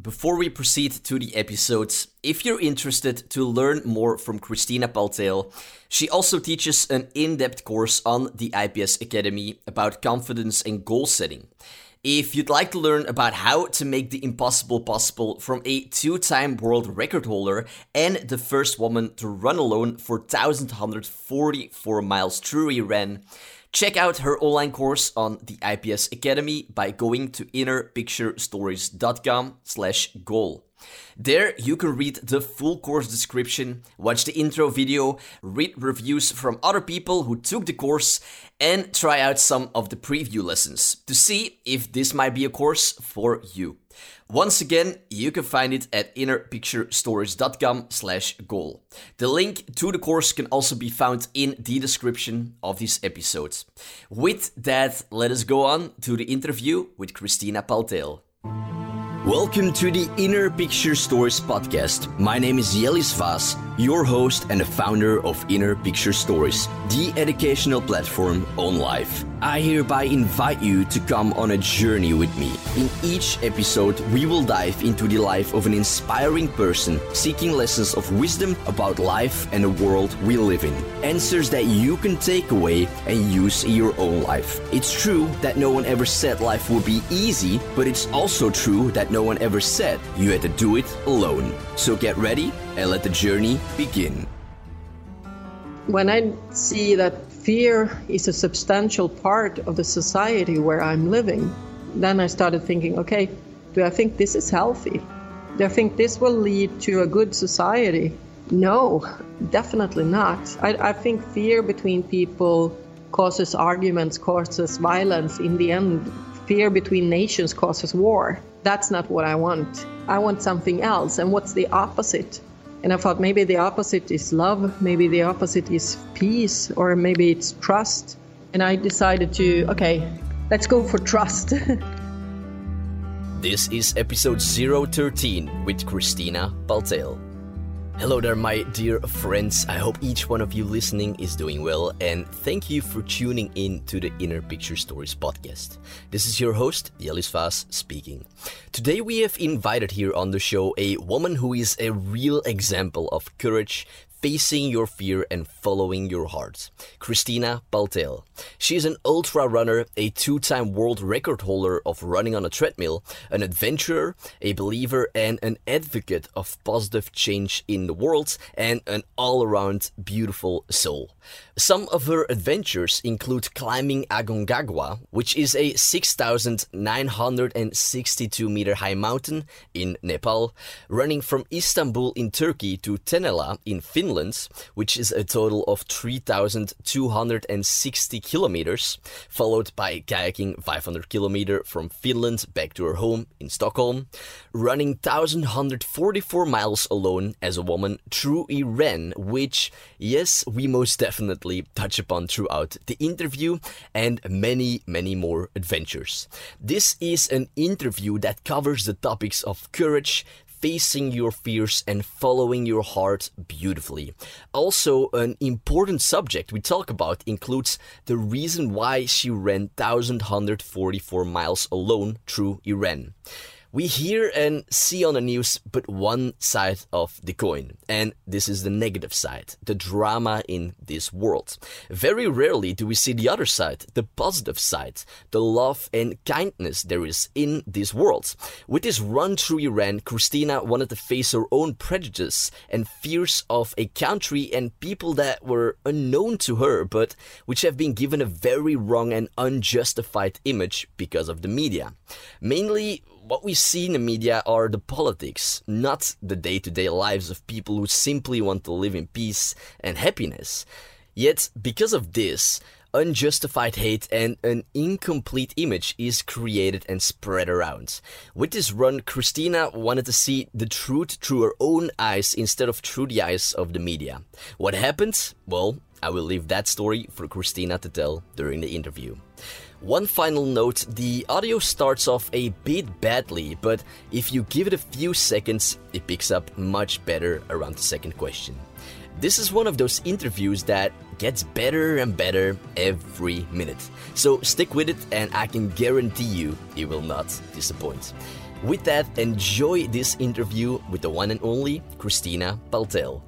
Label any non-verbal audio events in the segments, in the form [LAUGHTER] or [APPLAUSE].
Before we proceed to the episodes, if you're interested to learn more from Kristina Paltén, she also teaches an in depth course on the IPS Academy about confidence and goal setting. If you'd like to learn about how to make the impossible possible from a two time world record holder and the first woman to run alone for 1,144 miles through Iran, check out her online course on the IPS Academy by going to innerpicturestories.com slash goal. There, you can read the full course description, watch the intro video, read reviews from other people who took the course, and try out some of the preview lessons to see if this might be a course for you. Once again, you can find it at innerpicturestories.com slash goal. The link to the course can also be found in the description of this episode. With that, let us go on to the interview with Kristina Paltén. Welcome to the Inner Picture Stories podcast. My name is Jellis Vaz, your host and the founder of Inner Picture Stories, the educational platform on life. I hereby invite you to come on a journey with me. In each episode, we will dive into the life of an inspiring person seeking lessons of wisdom about life and the world we live in. Answers that you can take away and use in your own life. It's true that no one ever said life would be easy, but it's also true that no one ever said you had to do it alone. So get ready and let the journey begin. When I see that fear is a substantial part of the society where I'm living, then I started thinking, okay, do I think this is healthy? Do I think this will lead to a good society? No, definitely not. I, I think fear between people causes arguments, causes violence. In the end, fear between nations causes war. That's not what I want. I want something else. And what's the opposite? And I thought maybe the opposite is love, maybe the opposite is peace, or maybe it's trust. And I decided to, okay, let's go for trust. [LAUGHS] this is episode 013 with Kristina Paltén. Hello there, my dear friends. I hope each one of you listening is doing well, and thank you for tuning in to the Inner Picture Stories podcast. This is your host, Jellis Vaz, speaking. Today, we have invited here on the show a woman who is a real example of courage, facing your fear and following your heart. Kristina Paltén. She is an ultra runner, a two time world record holder of running on a treadmill, an adventurer, a believer, and an advocate of positive change in the world, and an all around beautiful soul. Some of her adventures include climbing Aconcagua, which is a 6,962 meter high mountain in Nepal, running from Istanbul in Turkey to Tenala in Finland, which is a total of 3,260 kilometers, followed by kayaking 500 kilometers from Finland back to her home in Stockholm, running 1,144 miles alone as a woman through Iran, which, yes, we most definitely touch upon throughout the interview, and many, many more adventures. This is an interview that covers the topics of courage, facing your fears and following your heart beautifully. Also, an important subject we talk about includes the reason why she ran 1144 miles alone through Iran. We hear and see on the news but one side of the coin, and this is the negative side, the drama in this world. Very rarely do we see the other side, the positive side, the love and kindness there is in this world. With this run through Iran, Kristina wanted to face her own prejudice and fears of a country and people that were unknown to her, but which have been given a very wrong and unjustified image because of the media. Mainly, what we see in the media are the politics, not the day to day lives of people who simply want to live in peace and happiness. Yet, because of this, unjustified hate and an incomplete image is created and spread around. With this run, Kristina wanted to see the truth through her own eyes instead of through the eyes of the media. What happened? Well, I will leave that story for Kristina to tell during the interview. One final note the audio starts off a bit badly, but if you give it a few seconds, it picks up much better around the second question. This is one of those interviews that gets better and better every minute. So stick with it, and I can guarantee you it will not disappoint. With that, enjoy this interview with the one and only Kristina Paltén.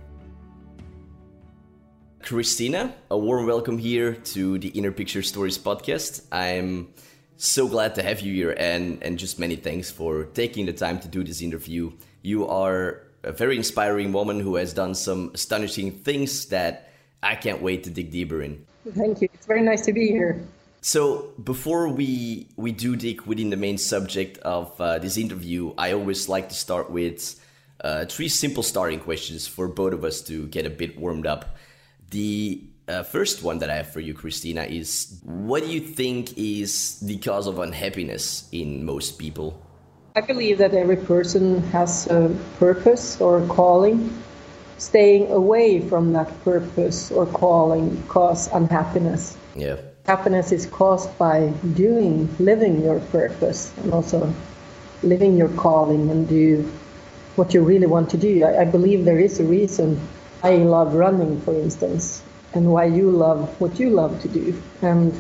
Kristina, a warm welcome here to the Inner Picture Stories podcast. I'm so glad to have you here and, and just many thanks for taking the time to do this interview. You are a very inspiring woman who has done some astonishing things that I can't wait to dig deeper in. Thank you. It's very nice to be here. So before we we do dig within the main subject of uh, this interview, I always like to start with uh, three simple starting questions for both of us to get a bit warmed up. The uh, first one that I have for you, Kristina, is what do you think is the cause of unhappiness in most people? I believe that every person has a purpose or a calling. Staying away from that purpose or calling cause unhappiness. Yeah. Happiness is caused by doing, living your purpose, and also living your calling and do what you really want to do. I, I believe there is a reason I love running, for instance, and why you love what you love to do. And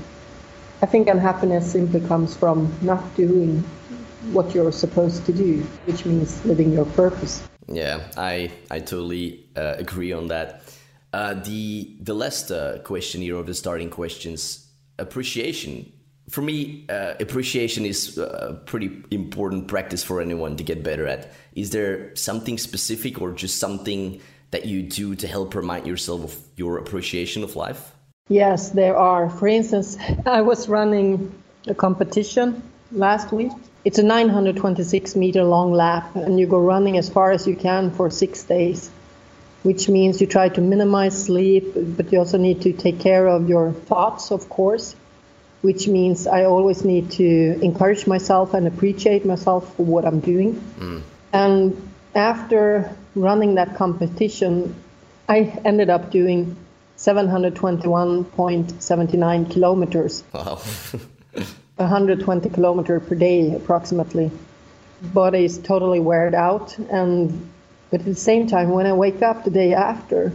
I think unhappiness simply comes from not doing what you're supposed to do, which means living your purpose. Yeah, I I totally uh, agree on that. Uh, the the last uh, question here of the starting questions, appreciation. For me, uh, appreciation is a pretty important practice for anyone to get better at. Is there something specific or just something that you do to help remind yourself of your appreciation of life? Yes, there are. For instance, [LAUGHS] I was running a competition last week it's a 926 meter long lap, and you go running as far as you can for six days, which means you try to minimize sleep, but you also need to take care of your thoughts, of course, which means I always need to encourage myself and appreciate myself for what I'm doing. Mm. And after running that competition, I ended up doing 721.79 kilometers. Wow. [LAUGHS] 120 kilometer per day approximately. Body is totally weared out, and but at the same time, when I wake up the day after,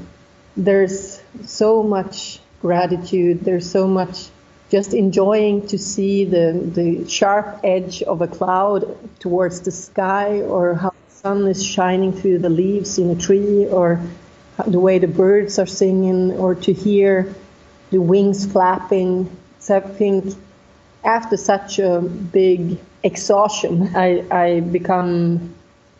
there's so much gratitude. There's so much just enjoying to see the the sharp edge of a cloud towards the sky, or how sun is shining through the leaves in a tree, or the way the birds are singing, or to hear the wings flapping. So I think after such a big exhaustion, I, I become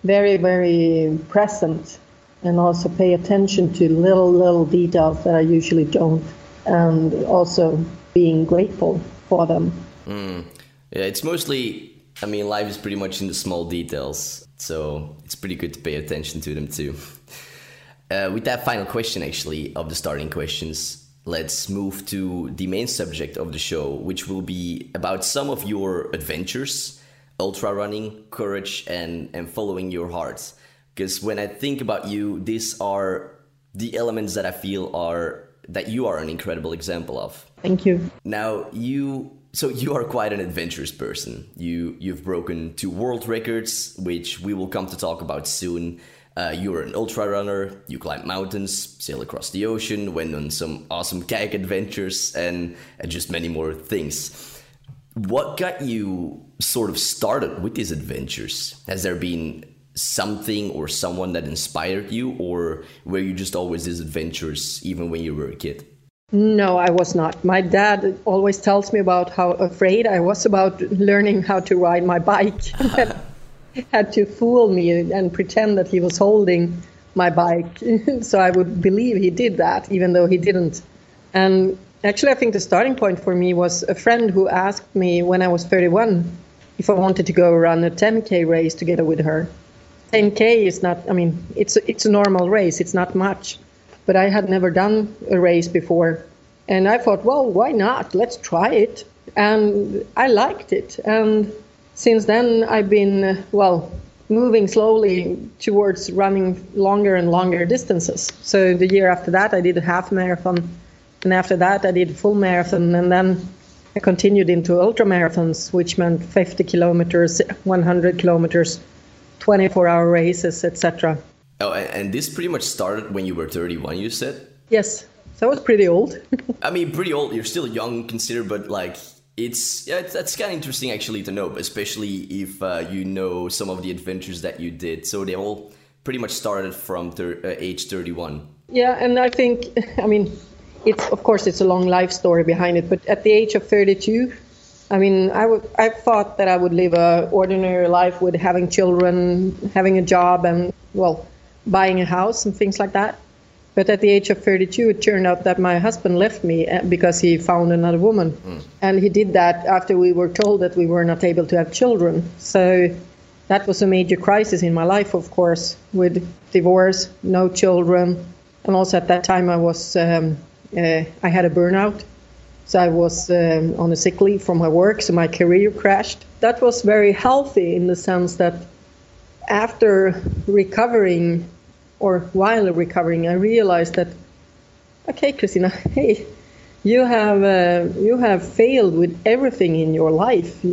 very, very present and also pay attention to little, little details that I usually don't, and also being grateful for them. Mm. Yeah, it's mostly, I mean, life is pretty much in the small details, so it's pretty good to pay attention to them too. Uh, with that final question, actually, of the starting questions, let's move to the main subject of the show, which will be about some of your adventures, ultra running, courage, and, and following your heart. Because when I think about you, these are the elements that I feel are that you are an incredible example of. Thank you. Now you so you are quite an adventurous person. You you've broken two world records, which we will come to talk about soon. Uh, you're an ultra runner, you climb mountains, sail across the ocean, went on some awesome kayak adventures, and, and just many more things. What got you sort of started with these adventures? Has there been something or someone that inspired you, or were you just always these adventurous even when you were a kid? No, I was not. My dad always tells me about how afraid I was about learning how to ride my bike. [LAUGHS] had to fool me and pretend that he was holding my bike. [LAUGHS] so I would believe he did that, even though he didn't. And actually, I think the starting point for me was a friend who asked me when I was 31 if I wanted to go run a 10K race together with her. 10K is not, I mean, it's, it's a normal race, it's not much. But I had never done a race before. And I thought, well, why not? Let's try it. And I liked it. And since then, I've been, uh, well, moving slowly towards running longer and longer distances. So the year after that, I did a half marathon. And after that, I did a full marathon. And then I continued into ultra marathons, which meant 50 kilometers, 100 kilometers, 24 hour races, etc. Oh, and this pretty much started when you were 31, you said? Yes. So I was pretty old. [LAUGHS] I mean, pretty old. You're still young, considered, but like it's yeah, it's, that's kind of interesting actually to know, especially if uh, you know some of the adventures that you did. So they all pretty much started from thir- uh, age 31. Yeah, and I think, [LAUGHS] I mean, it's of course it's a long life story behind it, but at the age of 32, I mean, I would I thought that I would live a ordinary life with having children, having a job, and well, buying a house and things like that. But at the age of 32, it turned out that my husband left me uh, because he found another woman. Mm. And he did that after we were told that we were not able to have children. So that was a major crisis in my life, of course, with divorce, no children. And also at that time, I was um, uh, I had a burnout. So I was um, on a sick leave from my work, so my career crashed. That was very healthy in the sense that after recovering or while recovering, I realized that, okay, Kristina, [LAUGHS] hey, you have uh, you have failed with everything in your life,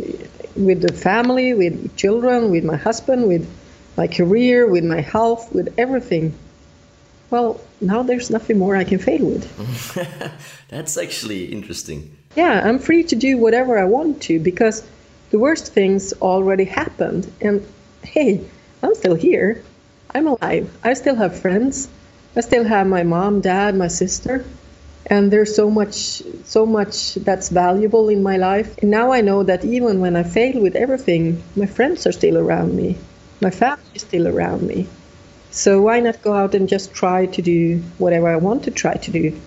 with the family, with children, with my husband, with my career, with my health, with everything. Well, now there's nothing more I can fail with. [LAUGHS] That's actually interesting. Yeah, I'm free to do whatever I want to because the worst things already happened. And hey, I'm still here. I'm alive. I still have friends. I still have my mom, dad, my sister. And there's so much so much that's valuable in my life. And now I know that even when I fail with everything, my friends are still around me. My family is still around me. So why not go out and just try to do whatever I want to try to do?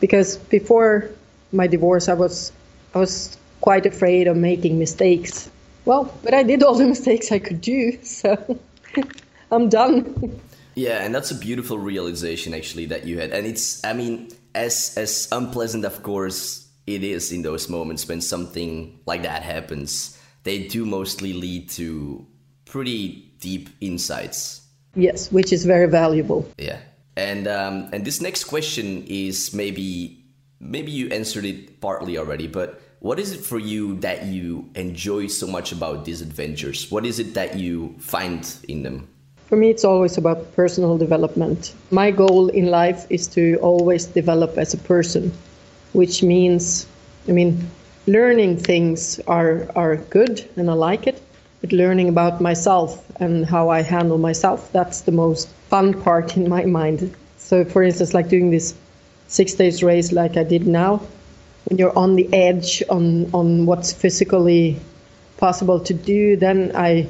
Because before my divorce I was I was quite afraid of making mistakes. Well, but I did all the [LAUGHS] mistakes I could do, so [LAUGHS] I'm done. Yeah, and that's a beautiful realization actually that you had. And it's I mean, as as unpleasant of course it is in those moments when something like that happens, they do mostly lead to pretty deep insights. Yes, which is very valuable. Yeah. And um, and this next question is maybe maybe you answered it partly already, but what is it for you that you enjoy so much about these adventures? What is it that you find in them? For me, it's always about personal development. My goal in life is to always develop as a person, which means, I mean, learning things are, are good and I like it, but learning about myself and how I handle myself, that's the most fun part in my mind. So, for instance, like doing this six days race like I did now, when you're on the edge on, on what's physically possible to do, then I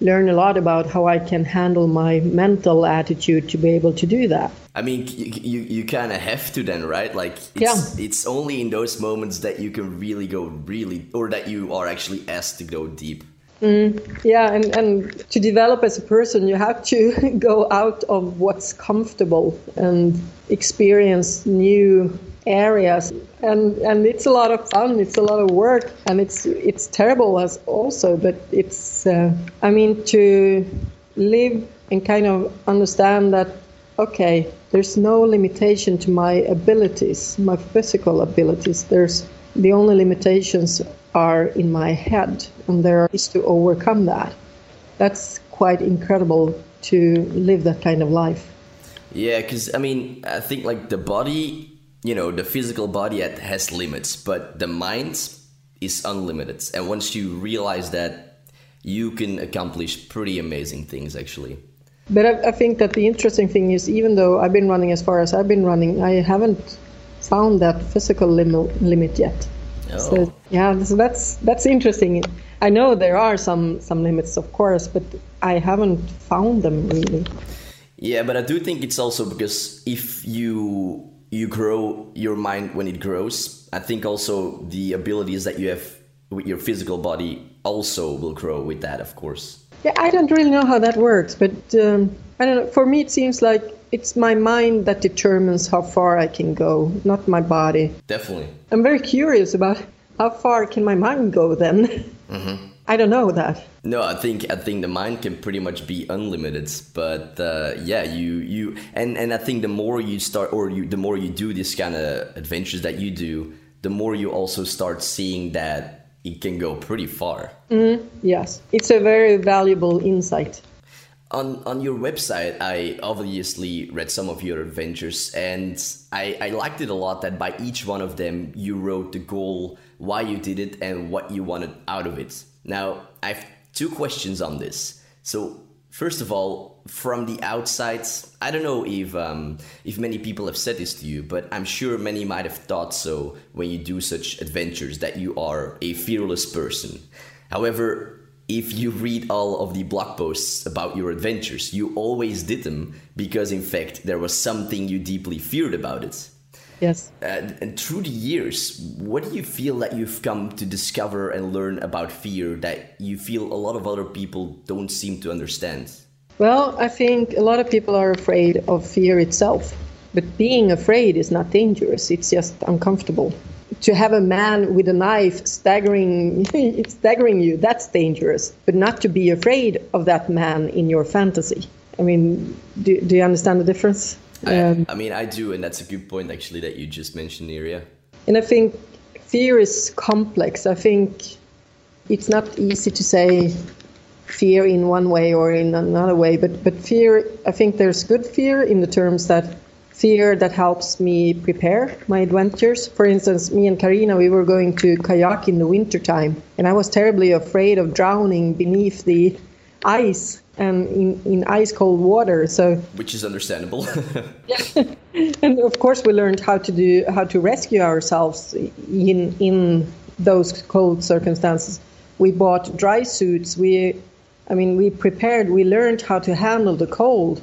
learn a lot about how I can handle my mental attitude to be able to do that. I mean, you you, you kind of have to then, right? Like, it's, yeah. it's only in those moments that you can really go really, or that you are actually asked to go deep. Mm, yeah, and, and to develop as a person, you have to [LAUGHS] go out of what's comfortable and experience new areas. And and it's a lot of fun it's a lot of work and it's it's terrible as also but it's uh, i mean to live and kind of understand that okay there's no limitation to my abilities my physical abilities. There's the only limitations are in my head and there is to overcome that. That's quite incredible to live that kind of life. Yeah because i mean i think like the body you know the physical body has limits but the mind is unlimited. And once you realize that you can accomplish pretty amazing things actually. But I, I, think that the interesting thing is even though i've been running as far as i've been running i haven't found that physical lim- limit yet. Oh. so yeah so that's that's interesting. I know there are some some limits of course but i haven't found them really. Yeah but i do think it's also because if you you grow your mind when it grows. I think also the abilities that you have with your physical body also will grow with that, of course. Yeah, I don't really know how that works, but um, I don't know. For me, it seems like it's my mind that determines how far I can go, not my body. Definitely. I'm very curious about how far can my mind go then. Mm-hmm. I don't know that. No, I think I think the mind can pretty much be unlimited, but uh, yeah, you you and and I think the more you start or you the more you do this kind of adventures that you do, the more you also start seeing that it can go pretty far. Mm, yes, it's a very valuable insight. on on your website i obviously read some of your adventures and I, I liked it a lot that by each one of them you wrote the goal why you did it and what you wanted out of it now i have two questions on this so first of all from the outside i don't know if um, if many people have said this to you but i'm sure many might have thought so when you do such adventures that you are a fearless person however if you read all of the blog posts about your adventures, you always did them because, in fact, there was something you deeply feared about it. Yes. Uh, and through the years, what do you feel that you've come to discover and learn about fear that you feel a lot of other people don't seem to understand? Well, I think a lot of people are afraid of fear itself. But being afraid is not dangerous, it's just uncomfortable to have a man with a knife staggering [LAUGHS] staggering you that's dangerous but not to be afraid of that man in your fantasy i mean do, do you understand the difference um, I mean i do and that's a good point actually that you just mentioned Nerea. and i think fear is complex i think it's not easy to say fear in one way or in another way but but fear i think there's good fear in the terms that fear that helps me prepare my adventures. For instance, me and Karina, we were going to kayak in the wintertime, and I was terribly afraid of drowning beneath the ice and in, in ice cold water. So which is understandable. [LAUGHS] [LAUGHS] and of course, we learned how to do how to rescue ourselves in in those cold circumstances. We bought dry suits. We, I mean, we prepared. We learned how to handle the cold,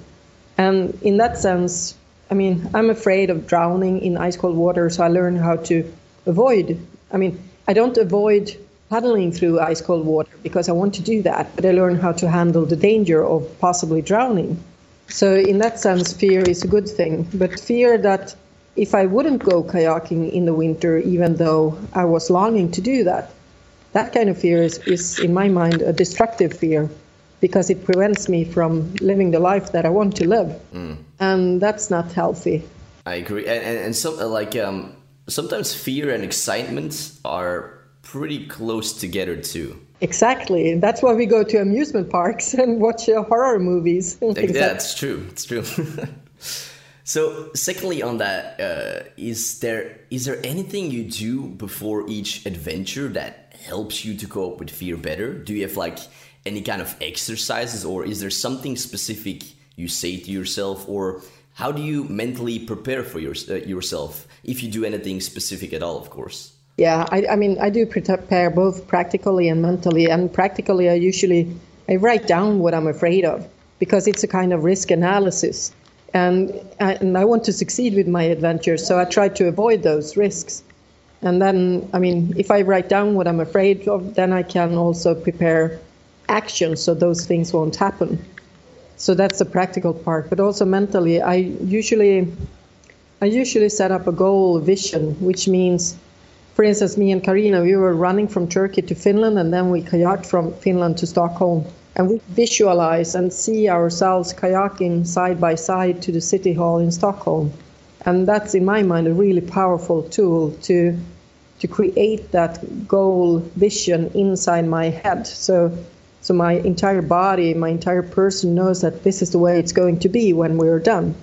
and in that sense, I mean, I'm afraid of drowning in ice cold water, so I learn how to avoid. I mean, I don't avoid paddling through ice cold water because I want to do that, but I learn how to handle the danger of possibly drowning. So, in that sense, fear is a good thing. But fear that if I wouldn't go kayaking in the winter, even though I was longing to do that, that kind of fear is, is in my mind, a destructive fear because it prevents me from living the life that I want to live. Mm. And that's not healthy. I agree. And, and, and some, like, um, sometimes fear and excitement are pretty close together too. Exactly. That's why we go to amusement parks and watch uh, horror movies. [LAUGHS] yeah, that's true. It's true. [LAUGHS] so, secondly, on that, uh, is there is there anything you do before each adventure that helps you to cope with fear better? Do you have like any kind of exercises, or is there something specific you say to yourself, or how do you mentally prepare for your, uh, yourself if you do anything specific at all, of course? Yeah, I, I mean, I do prepare both practically and mentally. And practically, I usually I write down what I'm afraid of because it's a kind of risk analysis, and I, and I want to succeed with my adventure, so I try to avoid those risks. And then, I mean, if I write down what I'm afraid of, then I can also prepare action so those things won't happen. So that's the practical part. But also mentally, I usually I usually set up a goal vision, which means, for instance, me and Karina, we were running from Turkey to Finland, and then we kayaked from Finland to Stockholm. And we visualize and see ourselves kayaking side by side to the city hall in Stockholm. And that's, in my mind, a really powerful tool to to create that goal vision inside my head. So so my entire body, my entire person knows that this is the way it's going to be when we're done.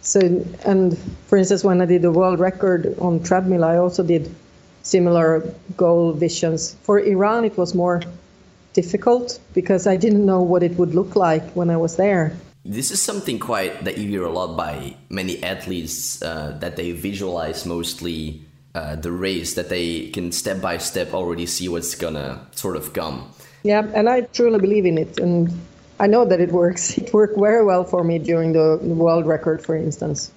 So, and for instance, when I did the world record on treadmill, I also did similar goal visions. For Iran, it was more difficult because I didn't know what it would look like when I was there. This is something quite that you hear a lot by many athletes uh, that they visualize mostly uh, the race, that they can step by step already see what's gonna sort of come. Yeah, and I truly believe in it, and I know that it works. [LAUGHS] It worked very well for me during the world record, for instance.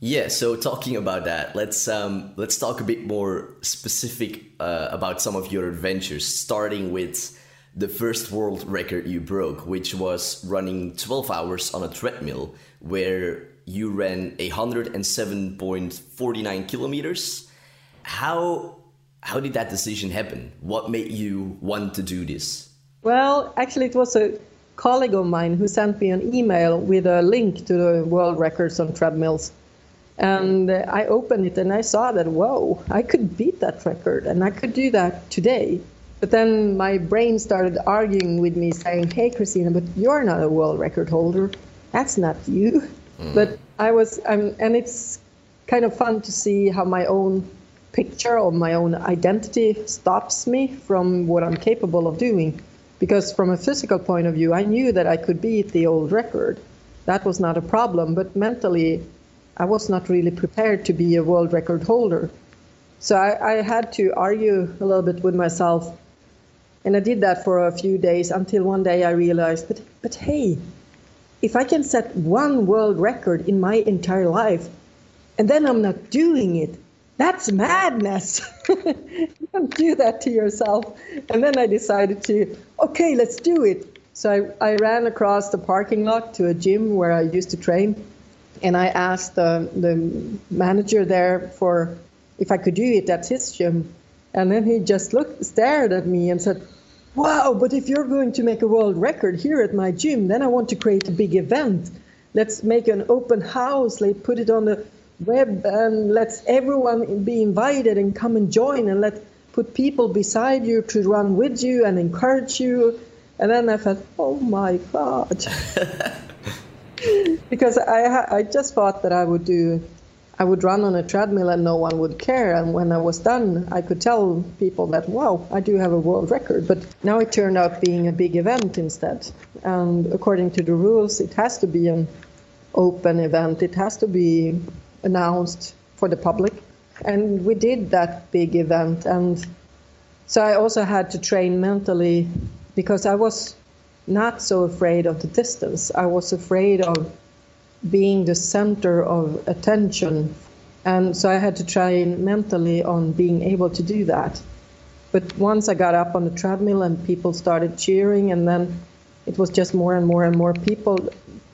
Yeah, so talking about that, let's um, let's talk a bit more specific uh, about some of your adventures, starting with the first world record you broke, which was running 12 hours on a treadmill, where you ran 107.49 kilometers. How how did that decision happen? What made you want to do this? Well, actually, it was a colleague of mine who sent me an email with a link to the world records on treadmills. And I opened it and I saw that, whoa, I could beat that record and I could do that today. But then my brain started arguing with me, saying, "Hey, Kristina, but you're not a world record holder. That's not you." Mm. But I was, um, and it's kind of fun to see how my own picture or my own identity stops me from what I'm capable of doing. Because from a physical point of view, I knew that I could beat the old record. That was not a problem. But mentally, I was not really prepared to be a world record holder. So I, I had to argue a little bit with myself. And I did that for a few days until one day I realized, but, but hey, if I can set one world record in my entire life and then I'm not doing it, that's madness. [LAUGHS] Don't do that to yourself. And then I decided to, okay, let's do it. So I, I ran across the parking lot to a gym where I used to train. And I asked the, the manager there for if I could do it at his gym. And then he just looked, stared at me and said, Wow, but if you're going to make a world record here at my gym, then I want to create a big event. Let's make an open house, let's put it on the web and let everyone be invited and come and join and let put people beside you to run with you and encourage you. And then I thought, oh my God. [LAUGHS] because I, I just thought that I would do, I would run on a treadmill and no one would care. And when I was done, I could tell people that, wow, I do have a world record. But now it turned out being a big event instead. And according to the rules, it has to be an open event. It has to be announced for the public. And we did that big event. And so I also had to train mentally because I was not so afraid of the distance. I was afraid of being the center of attention. And so I had to train mentally on being able to do that. But once I got up on the treadmill and people started cheering, and then it was just more and more and more people,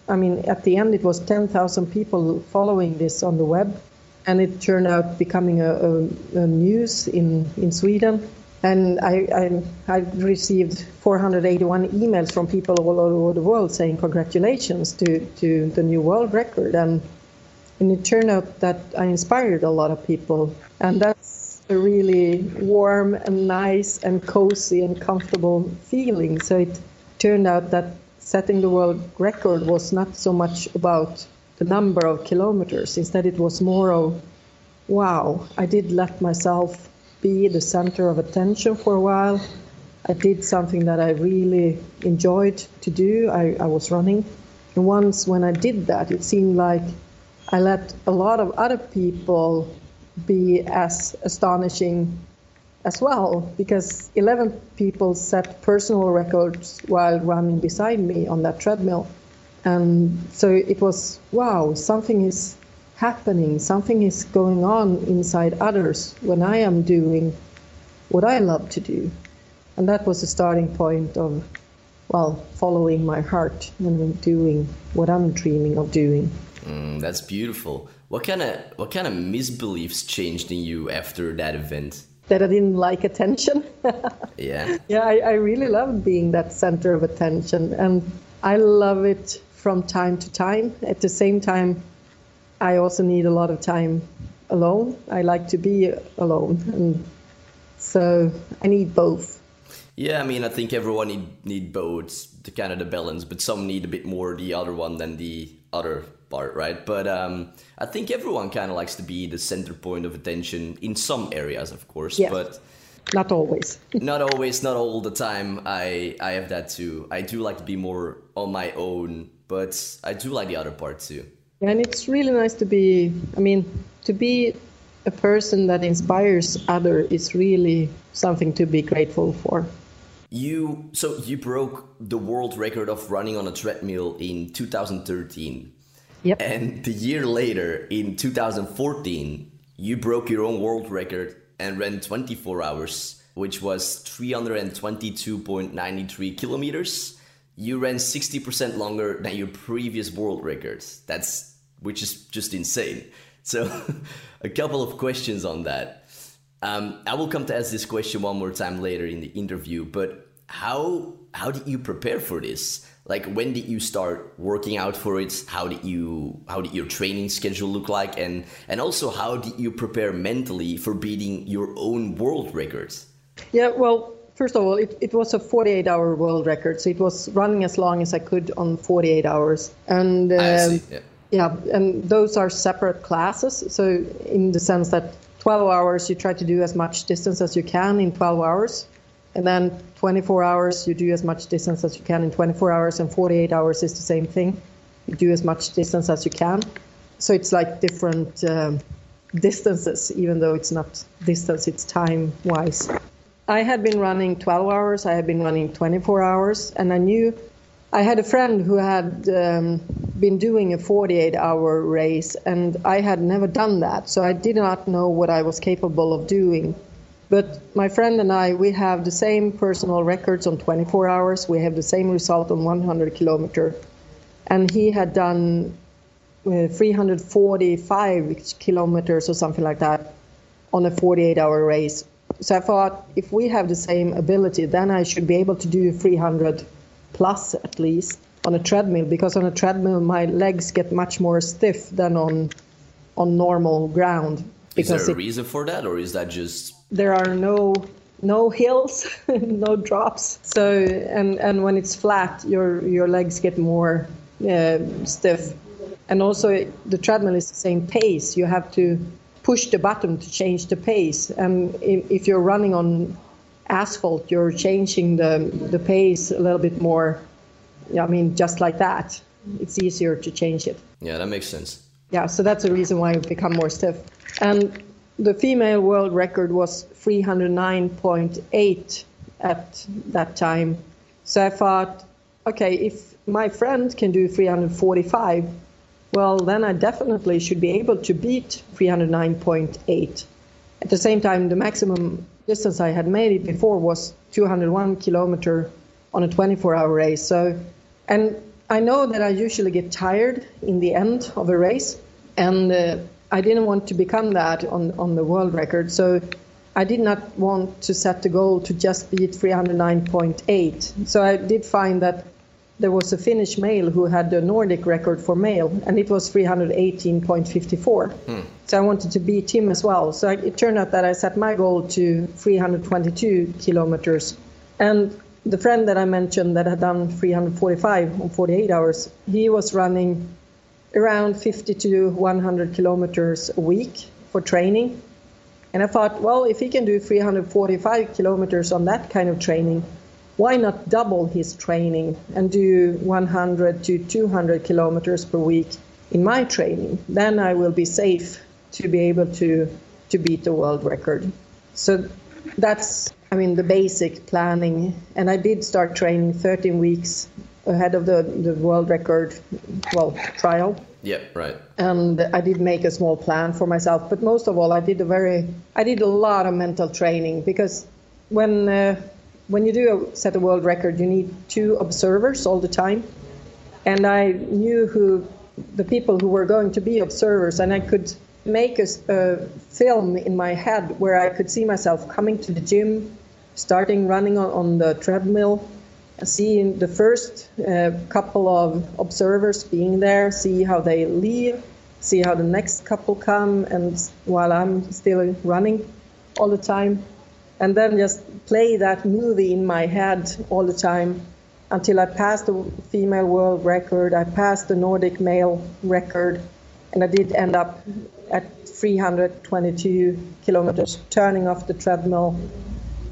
I mean, at the end, it was 10,000 people following this on the web, and it turned out becoming a, a, a news in, in Sweden. And I, I, I, received 481 emails from people all over the world saying congratulations to, to the new world record. And, and it turned out that I inspired a lot of people. And that's a really warm and nice and cozy and comfortable feeling. So it turned out that setting the world record was not so much about the number of kilometers. Instead, it was more of, wow, I did let myself be the center of attention for a while. I did something that I really enjoyed to do. I, I was running. And once when I did that, it seemed like I let a lot of other people be as astonishing as well because 11 people set personal records while running beside me on that treadmill. And so it was wow, something is happening, something is going on inside others when I am doing what I love to do. And that was the starting point of, well, following my heart and doing what I'm dreaming of doing. Mm, that's beautiful. What kind of what kind of misbeliefs changed in you after that event? that I didn't like attention. [LAUGHS] yeah. Yeah, I, I really love being that center of attention. And I love it from time to time. At the same time, I also need a lot of time alone. I like to be alone. And so I need both. Yeah, I mean, I think everyone need, need both to kind of the balance, but some need a bit more the other one than the other part, right? But um, I think everyone kind of likes to be the center point of attention in some areas, of course. Yeah. But not always. [LAUGHS] not always, not all the time. I I have that too. I do like to be more on my own, but I do like the other part too. And it's really nice to be. I mean, to be a person that inspires other is really something to be grateful for. You so you broke the world record of running on a treadmill in 2013. Yep. And the year later, in 2014, you broke your own world record and ran 24 hours, which was 322.93 kilometers. You ran 60% longer than your previous world records. That's which is just insane. So, [LAUGHS] a couple of questions on that. Um, I will come to ask this question one more time later in the interview. But how how did you prepare for this? like when did you start working out for it how did you how did your training schedule look like and and also how did you prepare mentally for beating your own world records yeah well first of all, it, it was a 48 hour world record. So it was running as long as I could on 48 hours. And see. Yeah. yeah, and those are separate classes. So, in the sense that 12 hours, you try to do as much distance as you can in 12 hours. And then 24 hours, you do as much distance as you can in 24 hours. And 48 hours is the same thing. You do as much distance as you can. So, it's like different um, distances, even though it's not distance, it's time wise. I had been running 12 hours, I had been running 24 hours, and I knew I had a friend who had um, been doing a 48 hour race, and I had never done that, so I did not know what I was capable of doing. But my friend and I, we have the same personal records on 24 hours, we have the same result on 100 kilometer, and he had done uh, 345 kilometers or something like that on a 48 hour race so I thought if we have the same ability, then I should be able to do 300 plus at least on a treadmill because on a treadmill my legs get much more stiff than on on normal ground. Is there a it- reason for that, or is that just there are no no hills, [LAUGHS] no drops. So and and when it's flat, your your legs get more uh, stiff, and also the treadmill is the same pace. You have to push the button to change the pace, and if, if you're running on asphalt, you're changing the the pace a little bit more. I mean, just like that, it's easier to change it yeah? That makes sense. yeah, so that's the reason why it become more stiff. And the female world record was 309.8 at that time. So I thought, okay, if my friend can do 345, well, then I definitely should be able to beat 309.8. At the same time, the maximum distance I had made it before was 201 kilometer on a 24-hour race. So, and I know that I usually get tired in the end of a race, and uh, I didn't want to become that on on the world record. So, I did not want to set the goal to just beat 309.8. So I did find that there was a Finnish male who had the Nordic record for male, and it was 318.54. Hmm. So I wanted to beat him as well. So it turned out that I set my goal to 322 kilometers. And the friend that I mentioned that had done 345 on 48 hours, he was running around 50 to 100 kilometers a week for training. And I thought, well, if he can do 345 kilometers on that kind of training, why not double his training and do 100 to 200 kilometers per week in my training? Then I will be safe to be able to, to beat the world record. So that's, I mean, the basic planning. And I did start training 13 weeks ahead of the, the world record, well, trial Yeah, right. and I did make a small plan for myself. But most of all, I did a very, I did a lot of mental training because when uh, when you do a, set a world record, you need two observers all the time, and I knew who the people who were going to be observers, and I could make a film in my head where I could see myself coming to the gym, starting running on, on the treadmill, seeing the first uh, couple of observers being there, see how they leave, see how the next couple come, and while I'm still running all the time, and then just play that movie in my head all the time until I passed the female world record, I passed the Nordic male record, and I did end up at 322 kilometers, turning off the treadmill,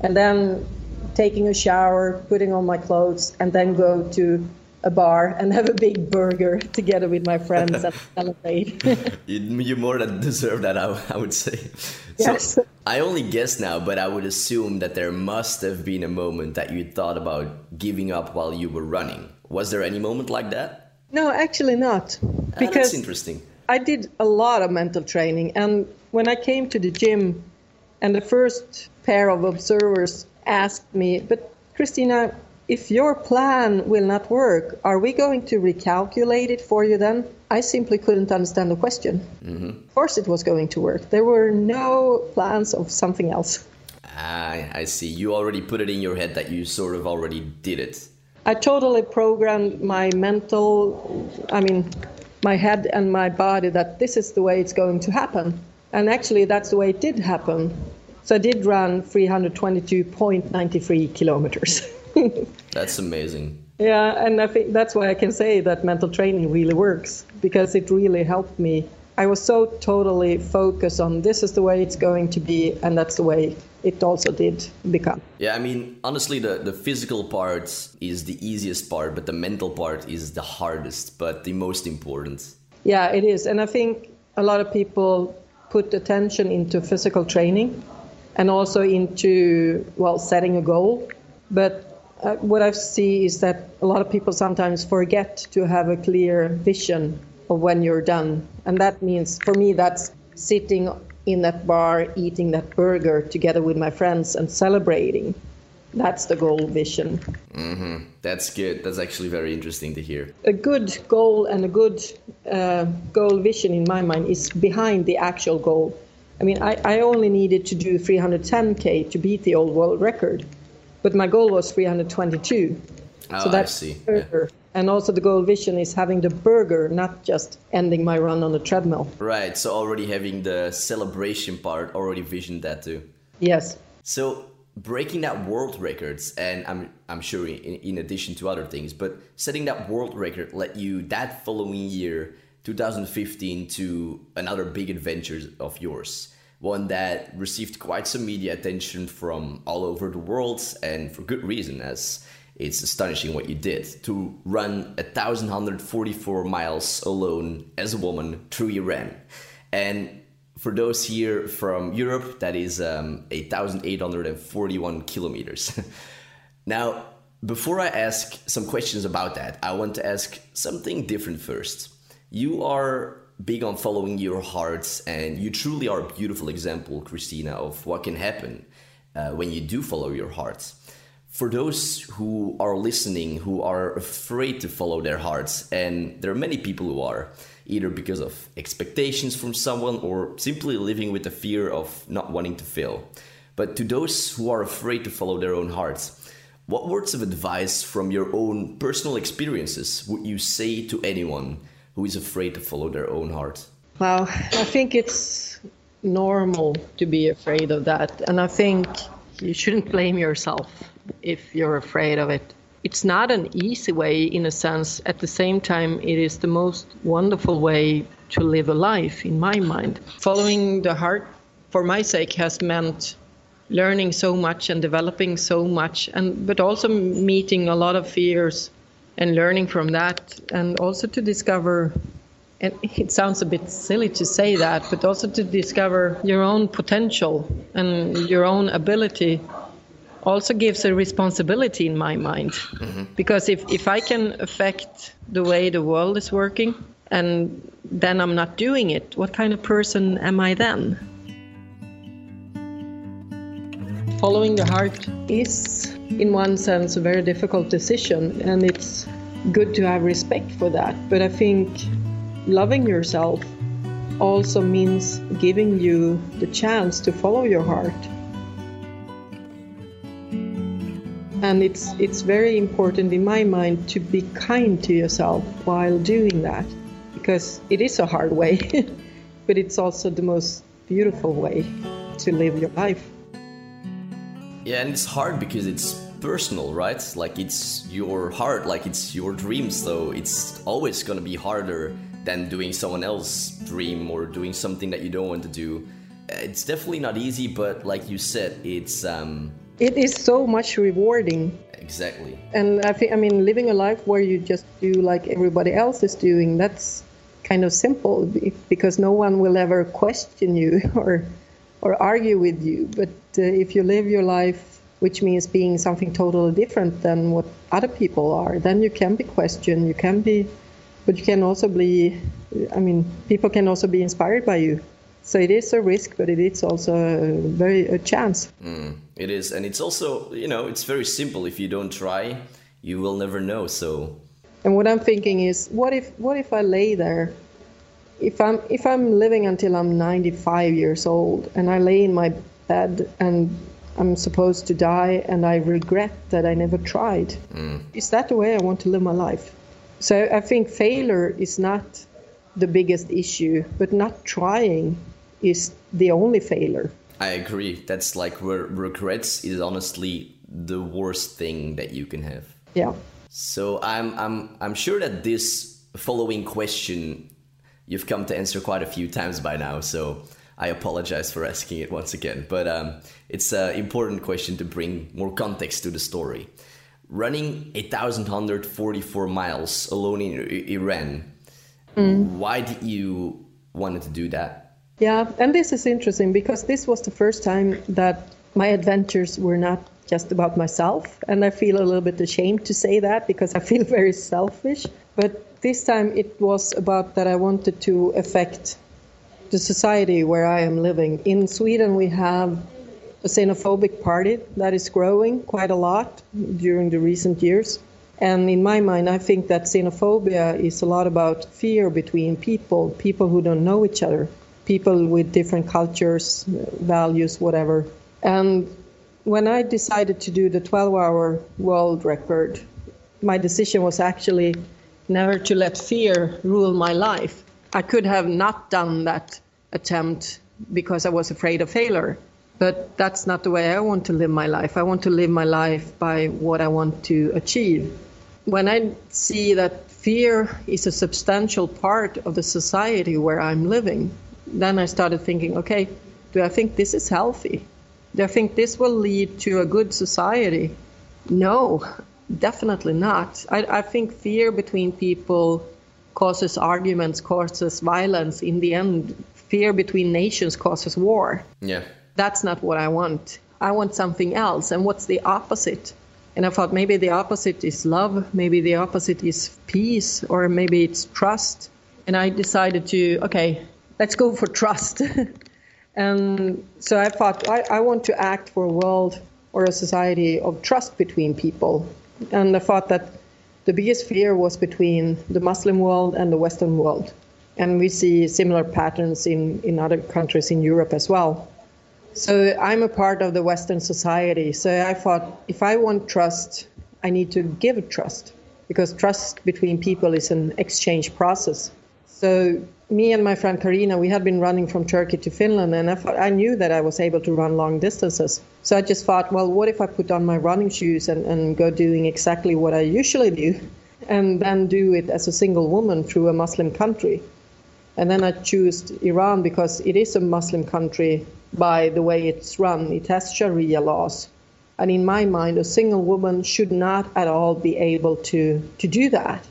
and then taking a shower, putting on my clothes, and then go to a bar and have a big burger together with my friends and celebrate. [LAUGHS] [LAUGHS] You, you more than deserve that, I, I would say. Yes. So I only guess now, but I would assume that there must have been a moment that you thought about giving up while you were running. Was there any moment like that? no, actually not. Ah, that's Because interesting. I did a lot of mental training, and when I came to the gym, and the first pair of observers asked me, "But Kristina, if your plan will not work, are we going to recalculate it for you then?" I simply couldn't understand the question. Of course, it was going to work. There were no plans of something else. Ah, I see. You already put it in your head that you sort of already did it. I totally programmed my mental, I mean, my head and my body that this is the way it's going to happen. And actually, that's the way it did happen. So I did run 322.93 kilometers. [LAUGHS] [LAUGHS] That's amazing. Yeah, and I think that's why I can say that mental training really works because it really helped me. I was so totally focused on this is the way it's going to be, and that's the way it also did become. Yeah, I mean, honestly, the, the physical part is the easiest part, but the mental part is the hardest, but the most important. Yeah, it is. And I think a lot of people put attention into physical training and also into, well, setting a goal. But uh, what I see is that a lot of people sometimes forget to have a clear vision of when you're done. And that means, for me, that's sitting in that bar eating that burger together with my friends and celebrating. That's the goal vision. Mm-hmm. That's good. That's actually very interesting to hear. A good goal and a good uh, goal vision in my mind is behind the actual goal. I mean, I, I only needed to do 310k to beat the old world record, but my goal was 322. Oh, ah, so that's I see. Yeah and also the goal vision is having the burger, not just ending my run on the treadmill. Right. So already having the celebration part, already visioned that too. Yes. So breaking that world records, and I'm I'm sure in, in addition to other things, but setting that world record let you that following year, 2015, to another big adventure of yours. One that received quite some media attention from all over the world, and for good reason, as it's astonishing what you did to run 1,144 miles alone as a woman through Iran. And for those here from Europe, that is um, 8,841 kilometers. [LAUGHS] now, before I ask some questions about that, I want to ask something different first. You are big on following your hearts, and you truly are a beautiful example, Kristina, of what can happen uh, when you do follow your hearts for those who are listening who are afraid to follow their hearts, and there are many people who are, either because of expectations from someone or simply living with the fear of not wanting to fail. But to those who are afraid to follow their own hearts, what words of advice from your own personal experiences would you say to anyone who is afraid to follow their own heart? Well, I think it's normal to be afraid of that. And I think you shouldn't blame yourself if you're afraid of it. It's not an easy way, in a sense. At the same time, it is the most wonderful way to live a life, in my mind. Following the heart, for my sake, has meant learning so much and developing so much, and but also meeting a lot of fears and learning from that, and also to discover and it sounds a bit silly to say that, but also to discover your own potential and your own ability also gives a responsibility in my mind. Mm-hmm. Because if, if I can affect the way the world is working and then I'm not doing it, what kind of person am I then? Following the heart is, in one sense, a very difficult decision, and it's good to have respect for that. But I think loving yourself also means giving you the chance to follow your heart and it's it's very important in my mind to be kind to yourself while doing that because it is a hard way [LAUGHS] but it's also the most beautiful way to live your life yeah and it's hard because it's personal right like it's your heart like it's your dream so it's always going to be harder than doing someone else's dream or doing something that you don't want to do it's definitely not easy but like you said it's um it is so much rewarding. Exactly. And I think, I mean, living a life where you just do like everybody else is doing, that's kind of simple because no one will ever question you [LAUGHS] or or argue with you. But uh, if you live your life, which means being something totally different than what other people are, then you can be questioned. You can be, but you can also be. I mean, people can also be inspired by you. So it is a risk, but it is also a very a chance. Mm, it is, and it's also you know it's very simple. If you don't try, you will never know. So. And what I'm thinking is, what if what if I lay there? If I'm if I'm living until I'm 95 years old and I lay in my bed and I'm supposed to die and I regret that I never tried. Mm. Is that the way I want to live my life? So I think failure is not the biggest issue, but not trying is the only failure. I agree. That's like where regrets is honestly the worst thing that you can have. Yeah. So I'm I'm I'm sure that this following question you've come to answer quite a few times by now. So I apologize for asking it once again, but um, it's an important question to bring more context to the story. Running 1,144 miles alone in Iran, mm. why did you wanted to do that? Yeah, and this is interesting because this was the first time that my adventures were not just about myself, and I feel a little bit ashamed to say that because I feel very selfish. But this time it was about that I wanted to affect the society where I am living. In Sweden, we have a xenophobic party that is growing quite a lot during the recent years. And in my mind, I think that xenophobia is a lot about fear between people, people who don't know each other, people with different cultures, values, whatever. And when I decided to do the 12 hour world record, my decision was actually never to let fear rule my life. I could have not done that attempt because I was afraid of failure. But that's not the way I want to live my life. I want to live my life by what I want to achieve. When I see that fear is a substantial part of the society where I'm living, then I started thinking, okay, do I think this is healthy? Do I think this will lead to a good society? No, definitely not. I, I think fear between people causes arguments, causes violence. In the end, fear between nations causes war. Yeah. That's not what I want. I want something else. And what's the opposite? And I thought maybe the opposite is love, maybe the opposite is peace, or maybe it's trust. And I decided to, okay, let's go for trust. and [LAUGHS] um, so I thought, I, I want to act for a world or a society of trust between people. And I thought that the biggest fear was between the Muslim world and the Western world. And we see similar patterns in, in other countries in Europe as well. So I'm a part of the Western society. So I thought if I want trust, I need to give trust because trust between people is an exchange process. So me and my friend Karina, we had been running from Turkey to Finland, and I, thought, I knew that I was able to run long distances. So I just thought, well, what if I put on my running shoes and, and go doing exactly what I usually do, and then do it as a single woman through a Muslim country? And then I chose Iran because it is a Muslim country by the way it's run. It has Sharia laws. And in my mind, a single woman should not at all be able to, to do that.